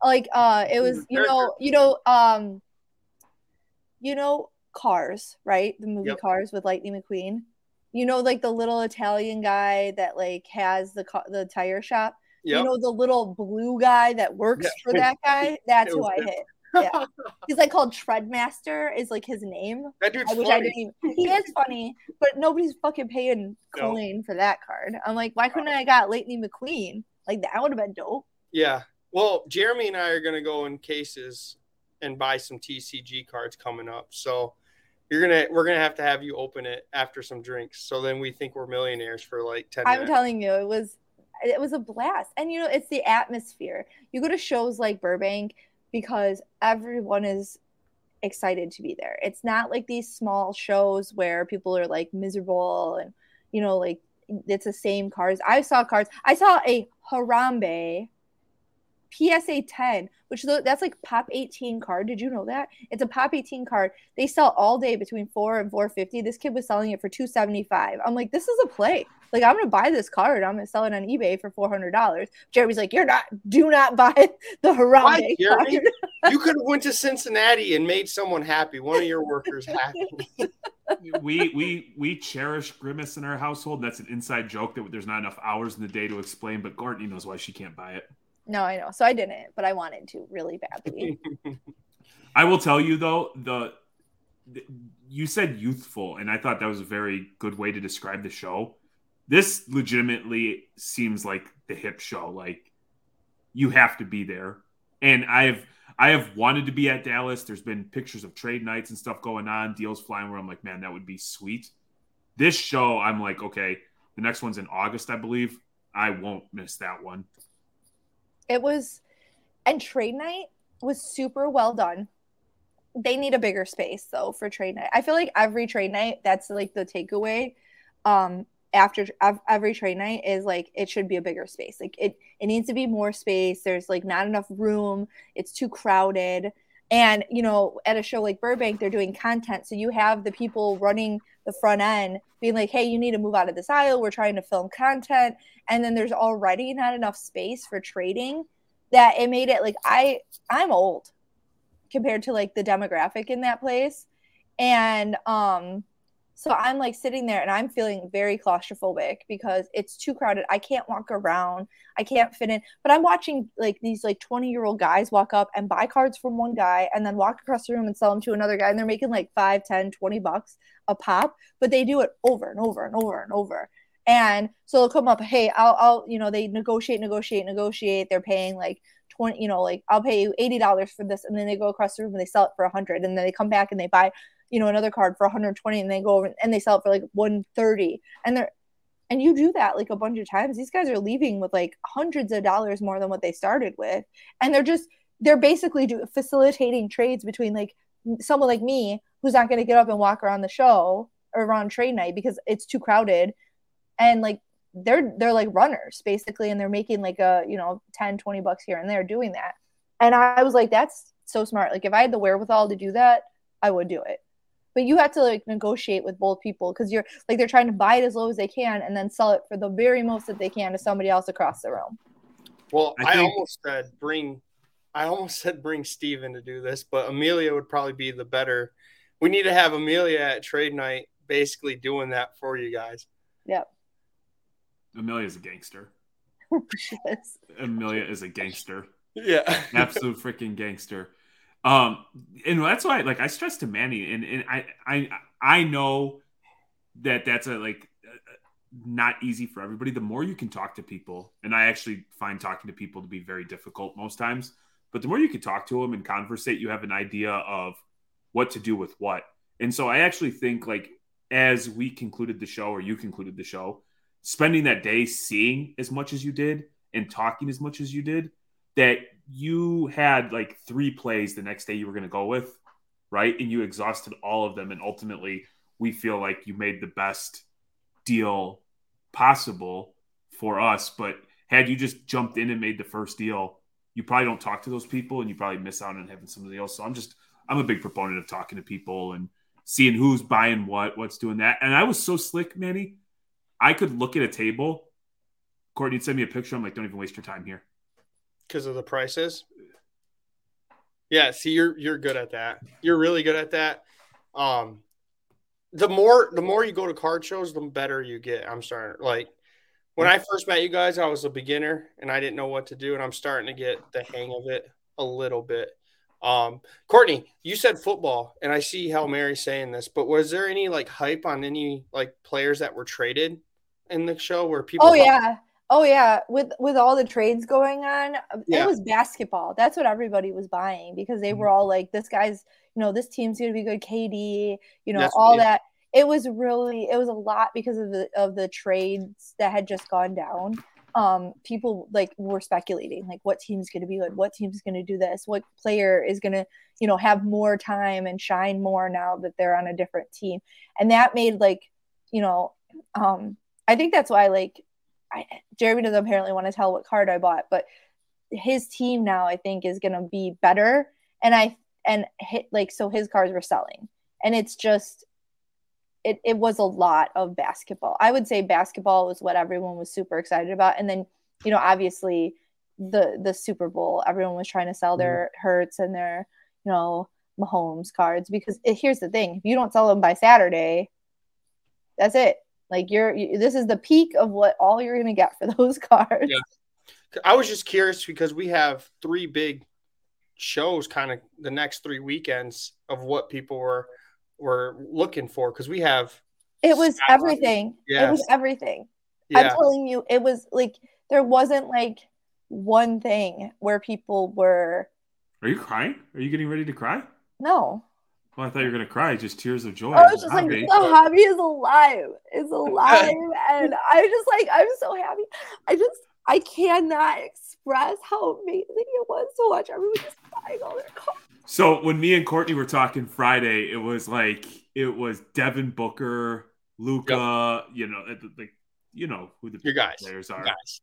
Like uh, it was you know you know um, you know Cars right, the movie Yep. Cars with Lightning McQueen. You know, like the little Italian guy that like has the the tire shop. yep. You know, the little blue guy that works Yeah. for that guy. That's who I hit. Yeah. He's like called Treadmaster is like his name. that dude's I wish I funny. didn't even. He is funny, but nobody's fucking paying No. coin for that card. I'm like, why couldn't I got Lightning McQueen? Like that would have been dope. Yeah. Well, Jeremy and I are gonna go in cases and buy some TCG cards coming up. So you're gonna we're gonna have to have you open it after some drinks. So then we think we're millionaires for like ten I'm minutes. telling you, it was it was a blast. And you know, it's the atmosphere. You go to shows like Burbank because everyone is excited to be there. It's not like these small shows where people are like miserable and you know, like it's the same cards. I saw cards. I saw a Harambe PSA 10, which tho- that's like pop 18 card. Did you know that? It's a pop 18 card. They sell all day between 4 and 450. This kid was selling it for 275. I'm like, this is a play. Like I'm going to buy this card. I'm going to sell it on eBay for $400. Jeremy's like, you're not do not buy the Harambe Why, Jeremy? card. you could have went to Cincinnati and made someone happy, one of your workers happy. we we we cherish grimace in our household. That's an inside joke that there's not enough hours in the day to explain. But Courtney knows why she can't buy it. No, I know. So I didn't, but I wanted to really badly. I will tell you though, the, the you said youthful, and I thought that was a very good way to describe the show. This legitimately seems like the hip show. Like you have to be there, and I've I have wanted to be at Dallas. There's been pictures of trade nights and stuff going on, deals flying. Where I'm like, man, that would be sweet. This show, I'm like, okay, the next one's in August, I believe. I won't miss that one. It was, and trade night was super well done. They need a bigger space though for trade night. I feel like every trade night, that's like the takeaway. Um, after every trade night is like it should be a bigger space. Like it, it needs to be more space. There's like not enough room. It's too crowded. And you know, at a show like Burbank, they're doing content, so you have the people running the front end being like, "Hey, you need to move out of this aisle. We're trying to film content." and then there's already not enough space for trading that it made it like I I'm old compared to like the demographic in that place. And um so I'm like sitting there and I'm feeling very claustrophobic because it's too crowded. I can't walk around. I can't fit in. But I'm watching like these like 20 year old guys walk up and buy cards from one guy and then walk across the room and sell them to another guy. And they're making like 5, 10, 20 bucks a pop. But they do it over and over and over and over. And so they'll come up, hey, I'll, I'll, you know, they negotiate, negotiate, negotiate. They're paying like 20, you know, like I'll pay you $80 for this. And then they go across the room and they sell it for 100. And then they come back and they buy, you know, another card for 120 and they go over and they sell it for like 130. And they're, and you do that like a bunch of times. These guys are leaving with like hundreds of dollars more than what they started with. And they're just, they're basically do, facilitating trades between like someone like me who's not going to get up and walk around the show or around trade night because it's too crowded and like they're they're like runners basically and they're making like a you know 10 20 bucks here and there doing that and i was like that's so smart like if i had the wherewithal to do that i would do it but you have to like negotiate with both people because you're like they're trying to buy it as low as they can and then sell it for the very most that they can to somebody else across the room Well, I I, almost said bring, I almost said bring Steven to do this, but Amelia would probably be the better. We need to have Amelia at trade night, basically doing that for you guys. yep Amelia's a gangster. Yes. Amelia is a gangster. Yeah, absolute freaking gangster. Um, and that's why, like, I stress to Manny, and and I I I know that that's a like not easy for everybody. The more you can talk to people, and I actually find talking to people to be very difficult most times, but the more you can talk to them and conversate, you have an idea of what to do with what. And so I actually think like as we concluded the show or you concluded the show, spending that day seeing as much as you did and talking as much as you did, that you had like three plays the next day you were going to go with, right? And you exhausted all of them. And ultimately, we feel like you made the best deal possible for us. But had you just jumped in and made the first deal, you probably don't talk to those people and you probably miss out on having somebody else. So I'm just, I'm a big proponent of talking to people and seeing who's buying what, what's doing that. And I was so slick, Manny. I could look at a table. Courtney send me a picture. I'm like, don't even waste your time here. Because of the prices. Yeah, see, you're you're good at that. You're really good at that. Um, the more the more you go to card shows, the better you get. I'm starting like when I first met you guys, I was a beginner and I didn't know what to do, and I'm starting to get the hang of it a little bit. Um, Courtney, you said football, and I see how Mary's saying this, but was there any like hype on any like players that were traded in the show where people? Oh yeah, oh yeah. With with all the trades going on, yeah. it was basketball. That's what everybody was buying because they were mm-hmm. all like, "This guy's, you know, this team's gonna be good." KD, you know, That's all that. It was really, it was a lot because of the of the trades that had just gone down um people like were speculating like what team's going to be good what team's going to do this what player is going to you know have more time and shine more now that they're on a different team and that made like you know um i think that's why like I, jeremy doesn't apparently want to tell what card i bought but his team now i think is going to be better and i and hit like so his cards were selling and it's just it, it was a lot of basketball. I would say basketball was what everyone was super excited about. And then, you know, obviously the the Super Bowl, everyone was trying to sell their mm-hmm. Hurts and their, you know, Mahomes cards because it, here's the thing: if you don't sell them by Saturday, that's it. Like you're you, this is the peak of what all you're gonna get for those cards. Yeah. I was just curious because we have three big shows kind of the next three weekends of what people were were looking for because we have it was everything yes. it was everything yeah. i'm telling you it was like there wasn't like one thing where people were are you crying are you getting ready to cry no well, I thought you were gonna cry, just tears of joy. I was just like, the hobby is alive, is alive, and I just like, I'm so happy. I just, I cannot express how amazing it was to watch everyone just buying all their cards. So when me and Courtney were talking Friday, it was like it was Devin Booker, Luka, yep. you know, uh, like you know who the Your guys. players are. Guys.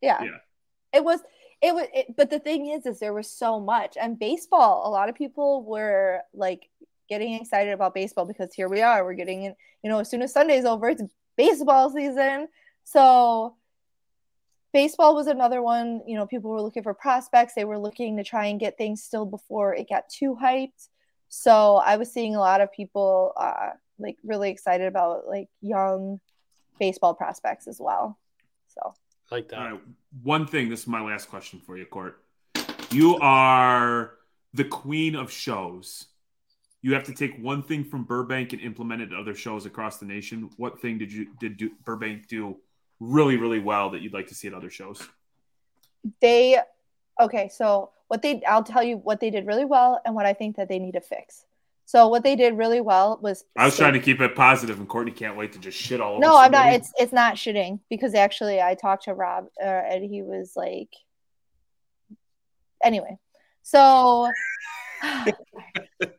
Yeah. Yeah. It was it was it, but the thing is is there was so much and baseball a lot of people were like getting excited about baseball because here we are we're getting in you know as soon as sunday's over it's baseball season so baseball was another one. You know, people were looking for prospects. They were looking to try and get things still before it got too hyped. So I was seeing a lot of people uh, like really excited about like young baseball prospects as well. So like that. One thing. This is my last question for you, Court. You are the queen of shows. You have to take one thing from Burbank and implement it to other shows across the nation. What thing did you did do, Burbank do really, really well that you'd like to see at other shows? They, okay, so what they, I'll tell you what they did really well and what I think that they need to fix. So what they did really well was. I was trying to keep it positive, and Courtney can't wait to just shit all over. No, I'm not. It's it's not shitting because actually I talked to Rob uh, and he was like. Anyway, so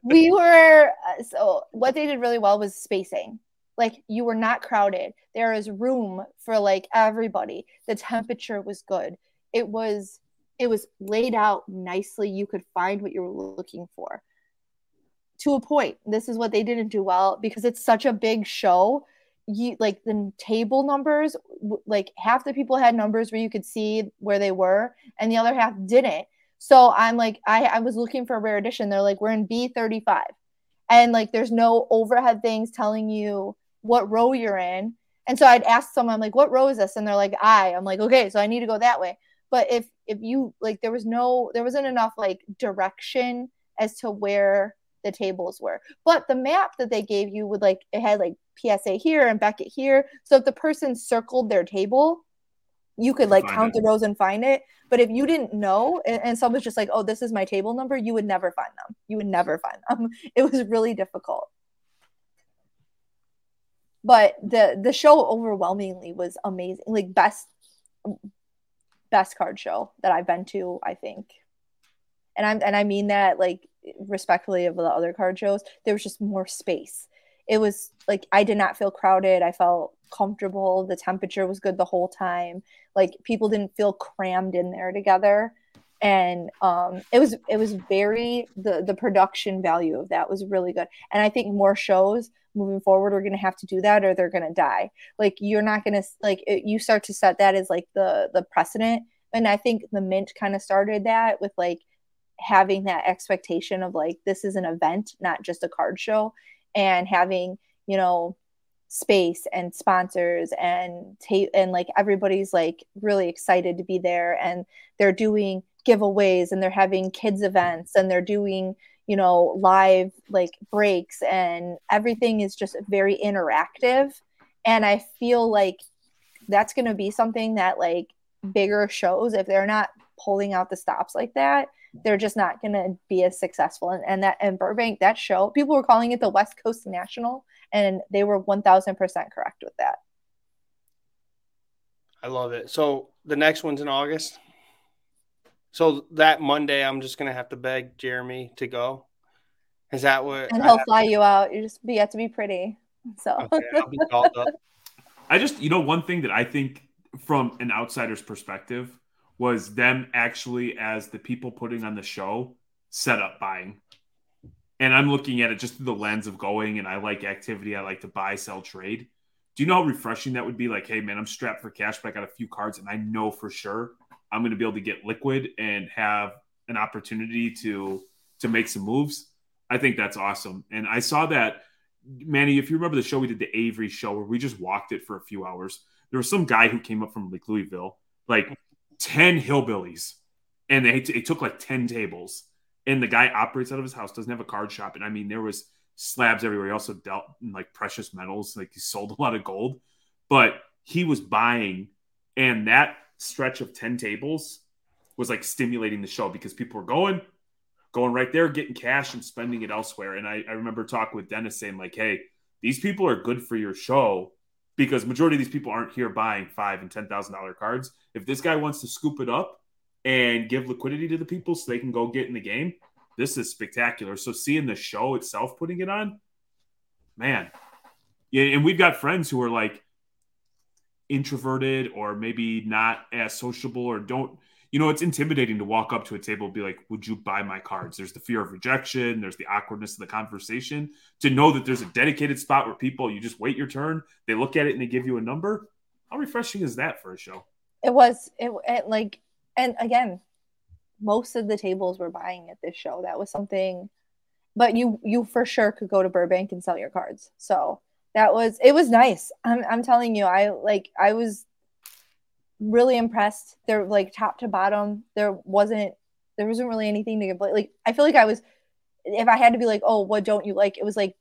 we were uh, so what they did really well was spacing. Like you were not crowded. There is room for like everybody. The temperature was good. It was it was laid out nicely. You could find what you were looking for. To a point this is what they didn't do well because it's such a big show. You like the table numbers like half the people had numbers where you could see where they were and the other half didn't so i'm like i, I was looking for a rare edition they're like we're in b35 and like there's no overhead things telling you what row you're in. And so I'd ask someone I'm like, what row is this? And they're like, I. I'm like, okay, so I need to go that way. But if if you like there was no there wasn't enough like direction as to where the tables were. But the map that they gave you would like it had like PSA here and Beckett here. So if the person circled their table, you could like count it. the rows and find it. But if you didn't know and, and someone's just like, oh, this is my table number, you would never find them. You would never find them. It was really difficult. But the the show overwhelmingly was amazing. Like best best card show that I've been to, I think. And I'm and I mean that like respectfully of the other card shows, there was just more space. It was like I did not feel crowded. I felt comfortable. The temperature was good the whole time. Like people didn't feel crammed in there together. And um, it was it was very the the production value of that was really good. And I think more shows moving forward are going to have to do that or they're going to die. Like you're not going to like it, you start to set that as like the the precedent. And I think the mint kind of started that with like having that expectation of like this is an event, not just a card show, and having you know space and sponsors and tape and like everybody's like really excited to be there and they're doing giveaways and they're having kids events and they're doing you know live like breaks and everything is just very interactive. And i feel like that's going to be something that like bigger shows if they're not pulling out the stops like that they're just not going to be as successful. And, and that and burbank that show people were calling it the west coast national and they were 1000% correct with that. I love it. So the next one's in august. So that monday i'm just going to have to beg jeremy to go. Is that what and he'll fly to... you out. You just be, you have to be pretty so. Okay, I'll be called up. i just you know one thing that i think from an outsider's perspective was them actually as the people putting on the show set up buying and I'm looking at it just through the lens of going and I like activity. I like to buy, sell, trade. Do you know how refreshing that would be? Like, hey, man, I'm strapped for cash, but I got a few cards and I know for sure I'm going to be able to get liquid and have an opportunity to to make some moves. I think that's awesome. And I saw that, Manny, if you remember the show we did, the Avery show, where we just walked it for a few hours. There was some guy who came up from like Louisville, like 10 hillbillies, and they, it took like 10 tables and the guy operates out of his house, doesn't have a card shop, and I mean there was slabs everywhere. He also dealt in like precious metals, like he sold a lot of gold, but he was buying, and that stretch of ten tables was like stimulating the show because people were going, going right there, getting cash and spending it elsewhere. And I, I remember talking with Dennis saying like, hey, these people are good for your show because majority of these people aren't here buying five and ten thousand dollar cards. If this guy wants to scoop it up and give liquidity to the people so they can go get in the game. This is spectacular. So seeing the show itself putting it on, man. Yeah, and we've got friends who are like introverted or maybe not as sociable or don't you know it's intimidating to walk up to a table and be like would you buy my cards? There's the fear of rejection. There's the awkwardness of the conversation. To know that there's a dedicated spot where people you just wait your turn they look at it and they give you a number how refreshing is that for a show? It was it, it like and again most of the tables were buying at this show. That was something but you you for sure could go to burbank and sell your cards. So that was it was nice. I'm, I'm telling you i like i was really impressed they're like top to bottom there wasn't there wasn't really anything to complain like i feel like i was if i had to be like oh what don't you like it was like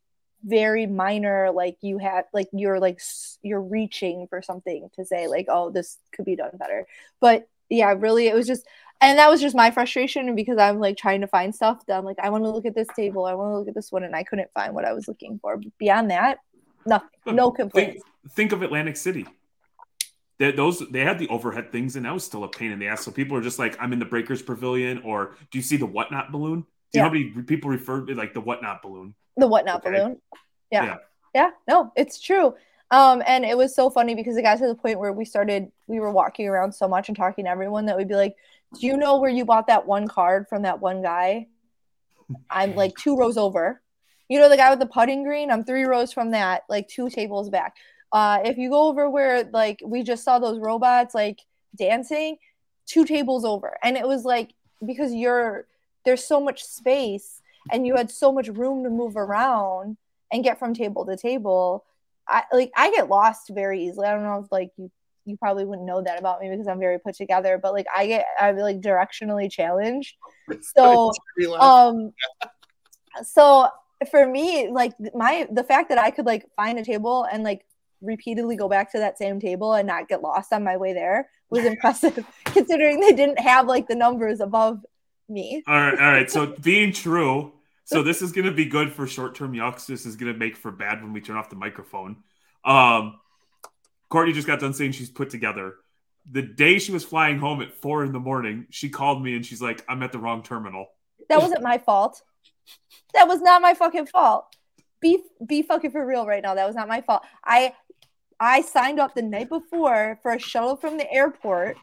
very minor like you had like you're like you're reaching for something to say like oh this could be done better but yeah, really, it was just, and that was just my frustration because I'm like trying to find stuff that I'm like, I want to look at this table, I want to look at this one, and I couldn't find what I was looking for. But beyond that, nothing, no complaints. Think, think of Atlantic City. That those they had the overhead things, and that was still a pain in the ass. So people are just like, I'm in the Breakers Pavilion, or do you see the whatnot balloon? Do you yeah. know how many people refer to like the whatnot balloon? The whatnot okay. balloon. Yeah. yeah. Yeah. No, it's true. Um, and it was so funny because it got to the point where we started, we were walking around so much and talking to everyone that we'd be like, Do you know where you bought that one card from that one guy? I'm like two rows over. You know, the guy with the putting green? I'm three rows from that, like two tables back. Uh, if you go over where like we just saw those robots like dancing, two tables over. And it was like because you're there's so much space and you had so much room to move around and get from table to table I like I get lost very easily. I don't know if like you you probably wouldn't know that about me because I'm very put together, but like I get I'm like directionally challenged. So um so for me, like my the fact that I could like find a table and like repeatedly go back to that same table and not get lost on my way there was impressive considering they didn't have like the numbers above me. All right, all right. So being true, so this is going to be good for short-term yucks. This is going to make for bad when we turn off the microphone. Um, Courtney just got done saying she's put together. The day she was flying home at four in the morning, she called me and she's like, "I'm at the wrong terminal." That wasn't my fault. That was not my fucking fault. Be be fucking for real right now. That was not my fault. I I signed up the night before for a shuttle from the airport.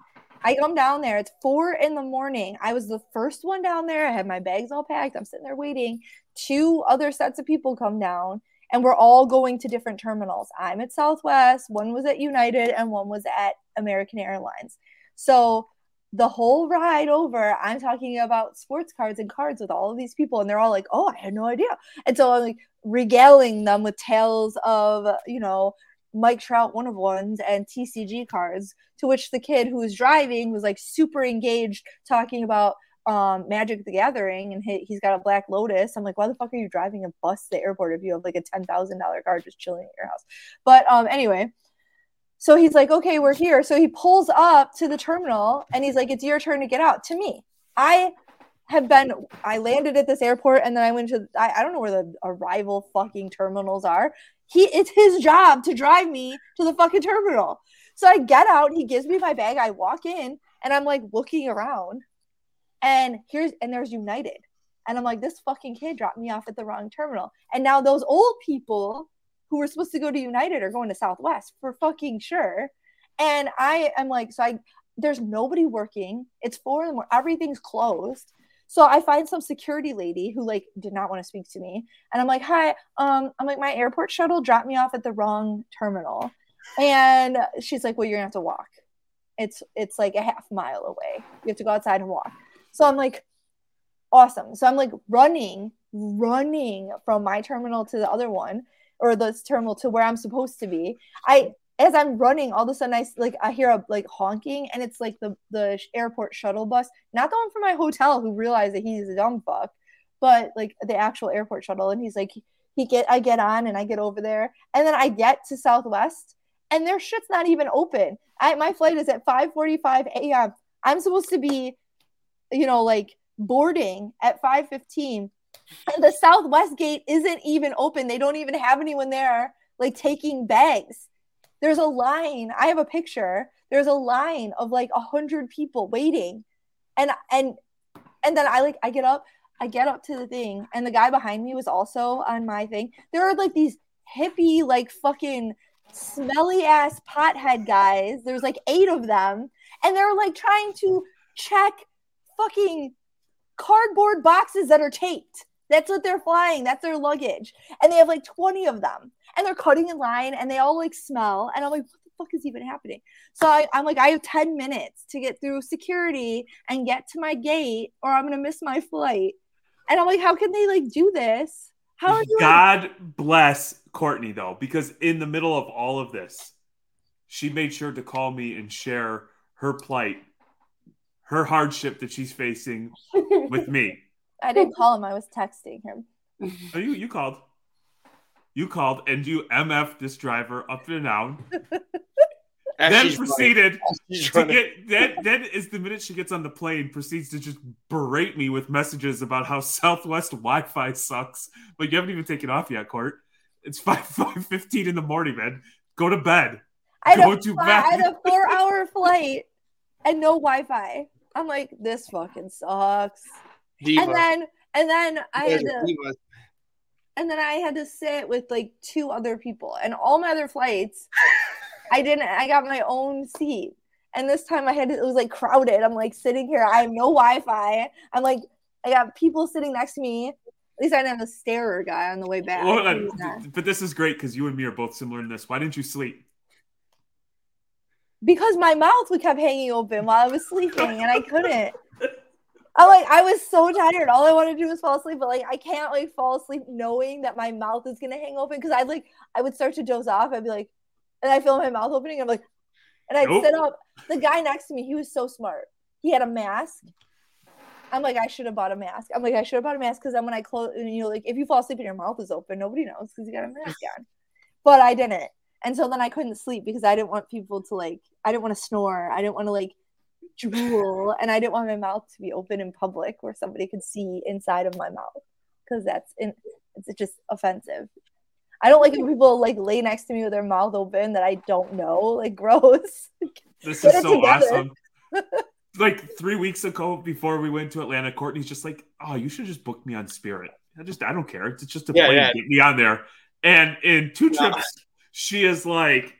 I come down there. It's four in the morning. I was the first one down there. I had my bags all packed. I'm sitting there waiting. Two other sets of people come down, and we're all going to different terminals. I'm at Southwest, one was at United, and one was at American Airlines. So the whole ride over, I'm talking about sports cards and cards with all of these people, and they're all like, "Oh, I had no idea." And so I'm like regaling them with tales of, you know, Mike Trout one of ones and TCG cards. To which the kid who was driving was like super engaged, talking about um, Magic the Gathering, and he, he's got a Black Lotus. I'm like, why the fuck are you driving a bus to the airport if you have like a ten thousand dollar car just chilling at your house? But um, anyway. So he's like, okay, we're here. So he pulls up to the terminal and he's like, it's your turn to get out. To me, I have been, I landed at this airport and then I went to, I, I don't know where the arrival fucking terminals are. He, it's his job to drive me to the fucking terminal. So I get out, he gives me my bag, I walk in and I'm like looking around and here's, and there's United. And I'm like, this fucking kid dropped me off at the wrong terminal. And now those old people who were supposed to go to United are going to Southwest for fucking sure. And I am like, so I there's nobody working. It's four in the morning. Everything's closed. So I find some security lady who like did not want to speak to me, and I'm like, "Hi, um, I'm like my airport shuttle dropped me off at the wrong terminal," and she's like, "Well, you're gonna have to walk. It's it's like a half mile away. You have to go outside and walk." So I'm like, "Awesome!" So I'm like running, running from my terminal to the other one, or this terminal to where I'm supposed to be. I as I'm running, all of a sudden I like I hear a like honking, and it's like the the airport shuttle bus, not the one from my hotel, who realized that he's a dumb fuck, but like the actual airport shuttle, and he's like he get I get on and I get over there, and then I get to Southwest, and their shit's not even open. I my flight is at 5:45 a.m. I'm supposed to be, you know, like boarding at 5:15 and the southwest gate isn't even open they don't even have anyone there like taking bags there's a line i have a picture there's a line of like a hundred people waiting and and and then i like i get up i get up to the thing and the guy behind me was also on my thing there are like these hippie like fucking smelly ass pothead guys there's like eight of them and they're like trying to check fucking cardboard boxes that are taped that's what they're flying. That's their luggage. And they have like 20 of them. And they're cutting in line and they all like smell. And I'm like, what the fuck is even happening? So I, am like, I have 10 minutes to get through security and get to my gate or I'm going to miss my flight. And I'm like, how can they like do this? How are you? God like- bless Courtney though, because in the middle of all of this, she made sure to call me and share her plight, her hardship that she's facing with me. I didn't call him. I was texting him. Oh, you you called. You called and you MF this driver up and down. then proceeded to get then then is the minute she gets on the plane proceeds to just berate me with messages about how Southwest Wi-Fi sucks. But you haven't even taken off yet, Court. It's five five fifteen in the morning, man. Go to bed. I had, Go a, to bed. I had a four hour flight and no Wi-Fi. I'm like, this fucking sucks. Diva. And then and then I had to and then I had to sit with like two other people and all my other flights I didn't I got my own seat. And this time I had to, it was like crowded. I'm like sitting here. I have no Wi-Fi. I'm like I got people sitting next to me. At least I didn't have a starer guy on the way back. Well, uh, but this is great because you and me are both similar in this. Why didn't you sleep? Because my mouth would kept hanging open while I was sleeping and I couldn't. I like I was so tired. All I wanted to do was fall asleep, but like I can't like fall asleep knowing that my mouth is gonna hang open because I'd like I would start to doze off. I'd be like, and I feel my mouth opening. I'm like, and I'd nope. sit up. The guy next to me, he was so smart. He had a mask, I'm like, I should have bought a mask. I'm like, I should have bought a mask because then when I close, you know, like if you fall asleep and your mouth is open, nobody knows because you got a mask on. But I didn't. And so then I couldn't sleep because I didn't want people to like, I didn't want to snore. I didn't want to like drool. And I didn't want my mouth to be open in public where somebody could see inside of my mouth because that's in, it's just offensive. I don't like when people like lay next to me with their mouth open that I don't know. Like gross. This is so together. awesome. like three weeks ago, before we went to Atlanta, Courtney's just like, "Oh, you should just book me on Spirit. I just, I don't care. It's just a yeah, plane yeah. get me on there." And in two trips, she is like,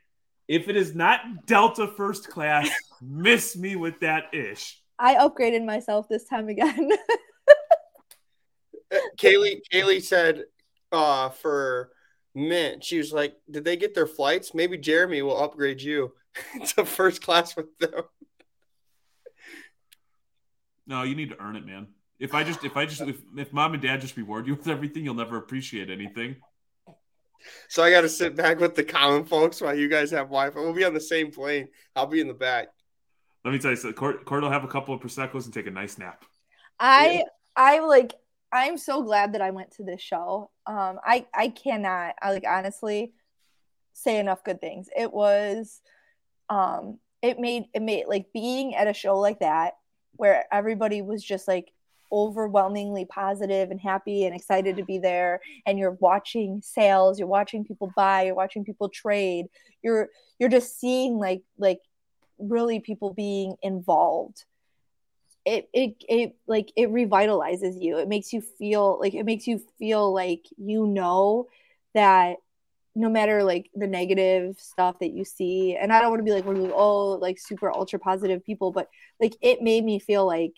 "If it is not Delta first class, miss me with that ish." I upgraded myself this time again. Kaylee, Kaylee said, uh, for Mint, she was like, "Did they get their flights? Maybe Jeremy will upgrade you to first class with them." No, you need to earn it, man. If I just, if I just, if, if mom and dad just reward you with everything, you'll never appreciate anything. So I got to sit back with the common folks while you guys have Wi-Fi. We'll be on the same plane. I'll be in the back. Let me tell you, so Court, Court will have a couple of proseccos and take a nice nap. I, yeah. I like I'm so glad that I went to this show. Um, I I cannot, I like honestly say enough good things. It was, um, it made it made like being at a show like that where everybody was just like overwhelmingly positive and happy and excited to be there and you're watching sales you're watching people buy you're watching people trade you're you're just seeing like like really people being involved. It it it like it revitalizes you. It makes you feel like it makes you feel like you know that no matter like the negative stuff that you see and i don't want to be like one of those oh like super ultra positive people but like it made me feel like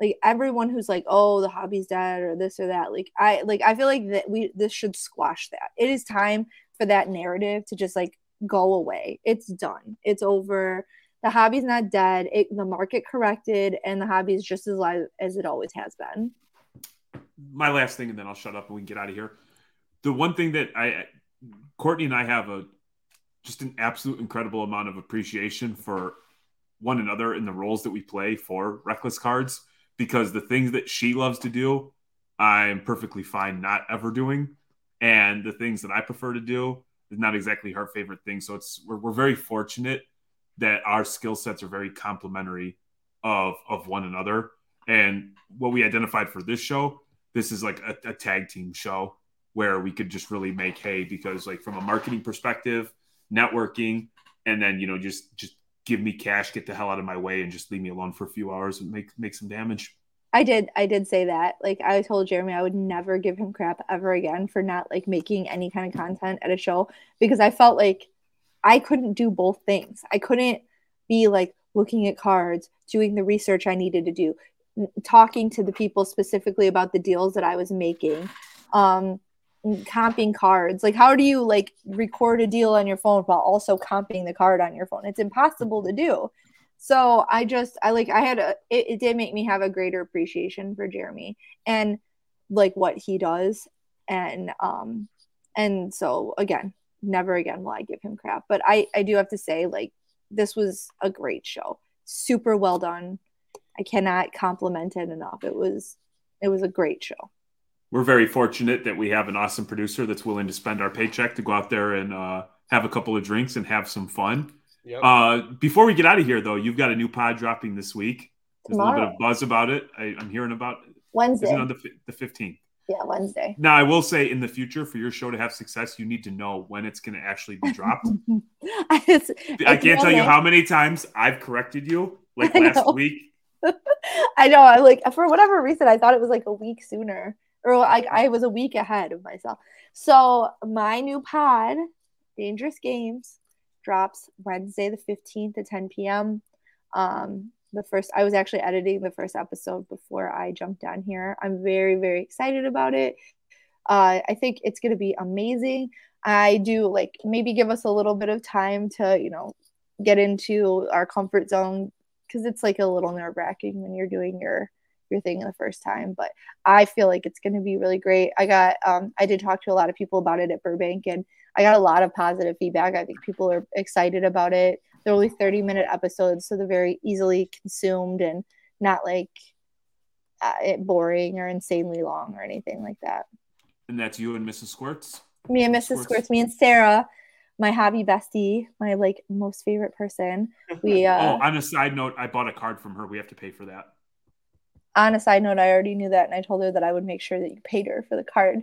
like everyone who's like oh the hobby's dead or this or that like i like i feel like that we this should squash that it is time for that narrative to just like go away it's done it's over the hobby's not dead. It, the market corrected, and the hobby is just as live as it always has been. My last thing, and then I'll shut up and we can get out of here. The one thing that I, Courtney and I have a just an absolute incredible amount of appreciation for one another in the roles that we play for Reckless Cards because the things that she loves to do, I'm perfectly fine not ever doing, and the things that I prefer to do is not exactly her favorite thing. So it's we're, we're very fortunate that our skill sets are very complementary of of one another. And what we identified for this show, this is like a, a tag team show where we could just really make hay because like from a marketing perspective, networking, and then you know just just give me cash, get the hell out of my way, and just leave me alone for a few hours and make make some damage. I did I did say that. Like I told Jeremy I would never give him crap ever again for not like making any kind of content at a show because I felt like I couldn't do both things. I couldn't be like looking at cards, doing the research I needed to do, talking to the people specifically about the deals that I was making, um, comping cards. Like, how do you like record a deal on your phone while also comping the card on your phone? It's impossible to do. So I just, I like, I had a, it, it did make me have a greater appreciation for Jeremy and like what he does. And, um, and so again, never again will I give him crap. But I, I do have to say, like, this was a great show. Super well done. I cannot compliment it enough. It was, it was a great show. We're very fortunate that we have an awesome producer that's willing to spend our paycheck to go out there and uh, have a couple of drinks and have some fun. Yep. Uh, before we get out of here, though, you've got a new pod dropping this week. There's Tomorrow. a little bit of buzz about it. I, am hearing about Wednesday. on the, the 15th. Yeah, Wednesday. Now, I will say in the future, for your show to have success, you need to know when it's going to actually be dropped. it's, it's I can't tell you how many times I've corrected you, like last week. I know. I like for whatever reason, I thought it was like a week sooner, or like I was a week ahead of myself. So my new pod, Dangerous Games, drops Wednesday the fifteenth at ten p.m. Um, the first i was actually editing the first episode before i jumped down here i'm very very excited about it uh, i think it's going to be amazing i do like maybe give us a little bit of time to you know get into our comfort zone because it's like a little nerve wracking when you're doing your your thing the first time but i feel like it's going to be really great i got um, i did talk to a lot of people about it at burbank and i got a lot of positive feedback i think people are excited about it they're only 30 minute episodes so they're very easily consumed and not like uh, it boring or insanely long or anything like that. And that's you and Mrs. Squirts. Me and Mrs. Squirts. Squirts, me and Sarah, my hobby bestie, my like most favorite person. We uh oh, on a side note, I bought a card from her. We have to pay for that. On a side note, I already knew that and I told her that I would make sure that you paid her for the card.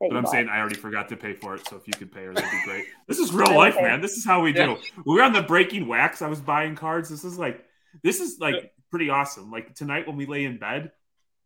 But I'm bought. saying I already forgot to pay for it. So if you could pay her, that'd be great. This is real life, man. This is how we Yeah. do. We were on the breaking wax. I was buying cards. This is like this is like pretty awesome. Like tonight when we lay in bed,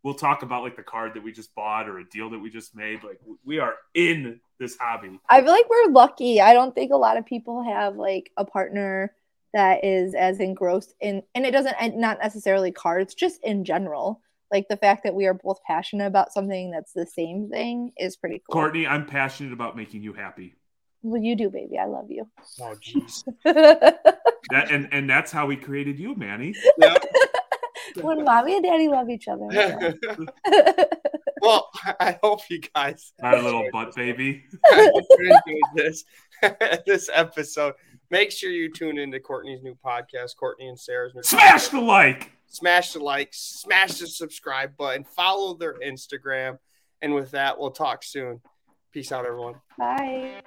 we'll talk about like the card that we just bought or a deal that we just made. Like we are in this hobby. I feel like we're lucky. I don't think a lot of people have like a partner that is as engrossed in, and it doesn't, and not necessarily cards, just in general. Like the fact that we are both passionate about something that's the same thing is pretty cool. Courtney, I'm passionate about making you happy. Well, you do, baby. I love you. Oh, jeez. That and and that's how we created you, Manny. Yeah. when mommy and daddy love each other. well, I hope you guys My little butt baby. enjoyed this this episode. Make sure you tune into Courtney's new podcast, Courtney and Sarah's new Smash the like. smash the like, smash the subscribe button, follow their Instagram. And with that, we'll talk soon. Peace out, everyone. Bye.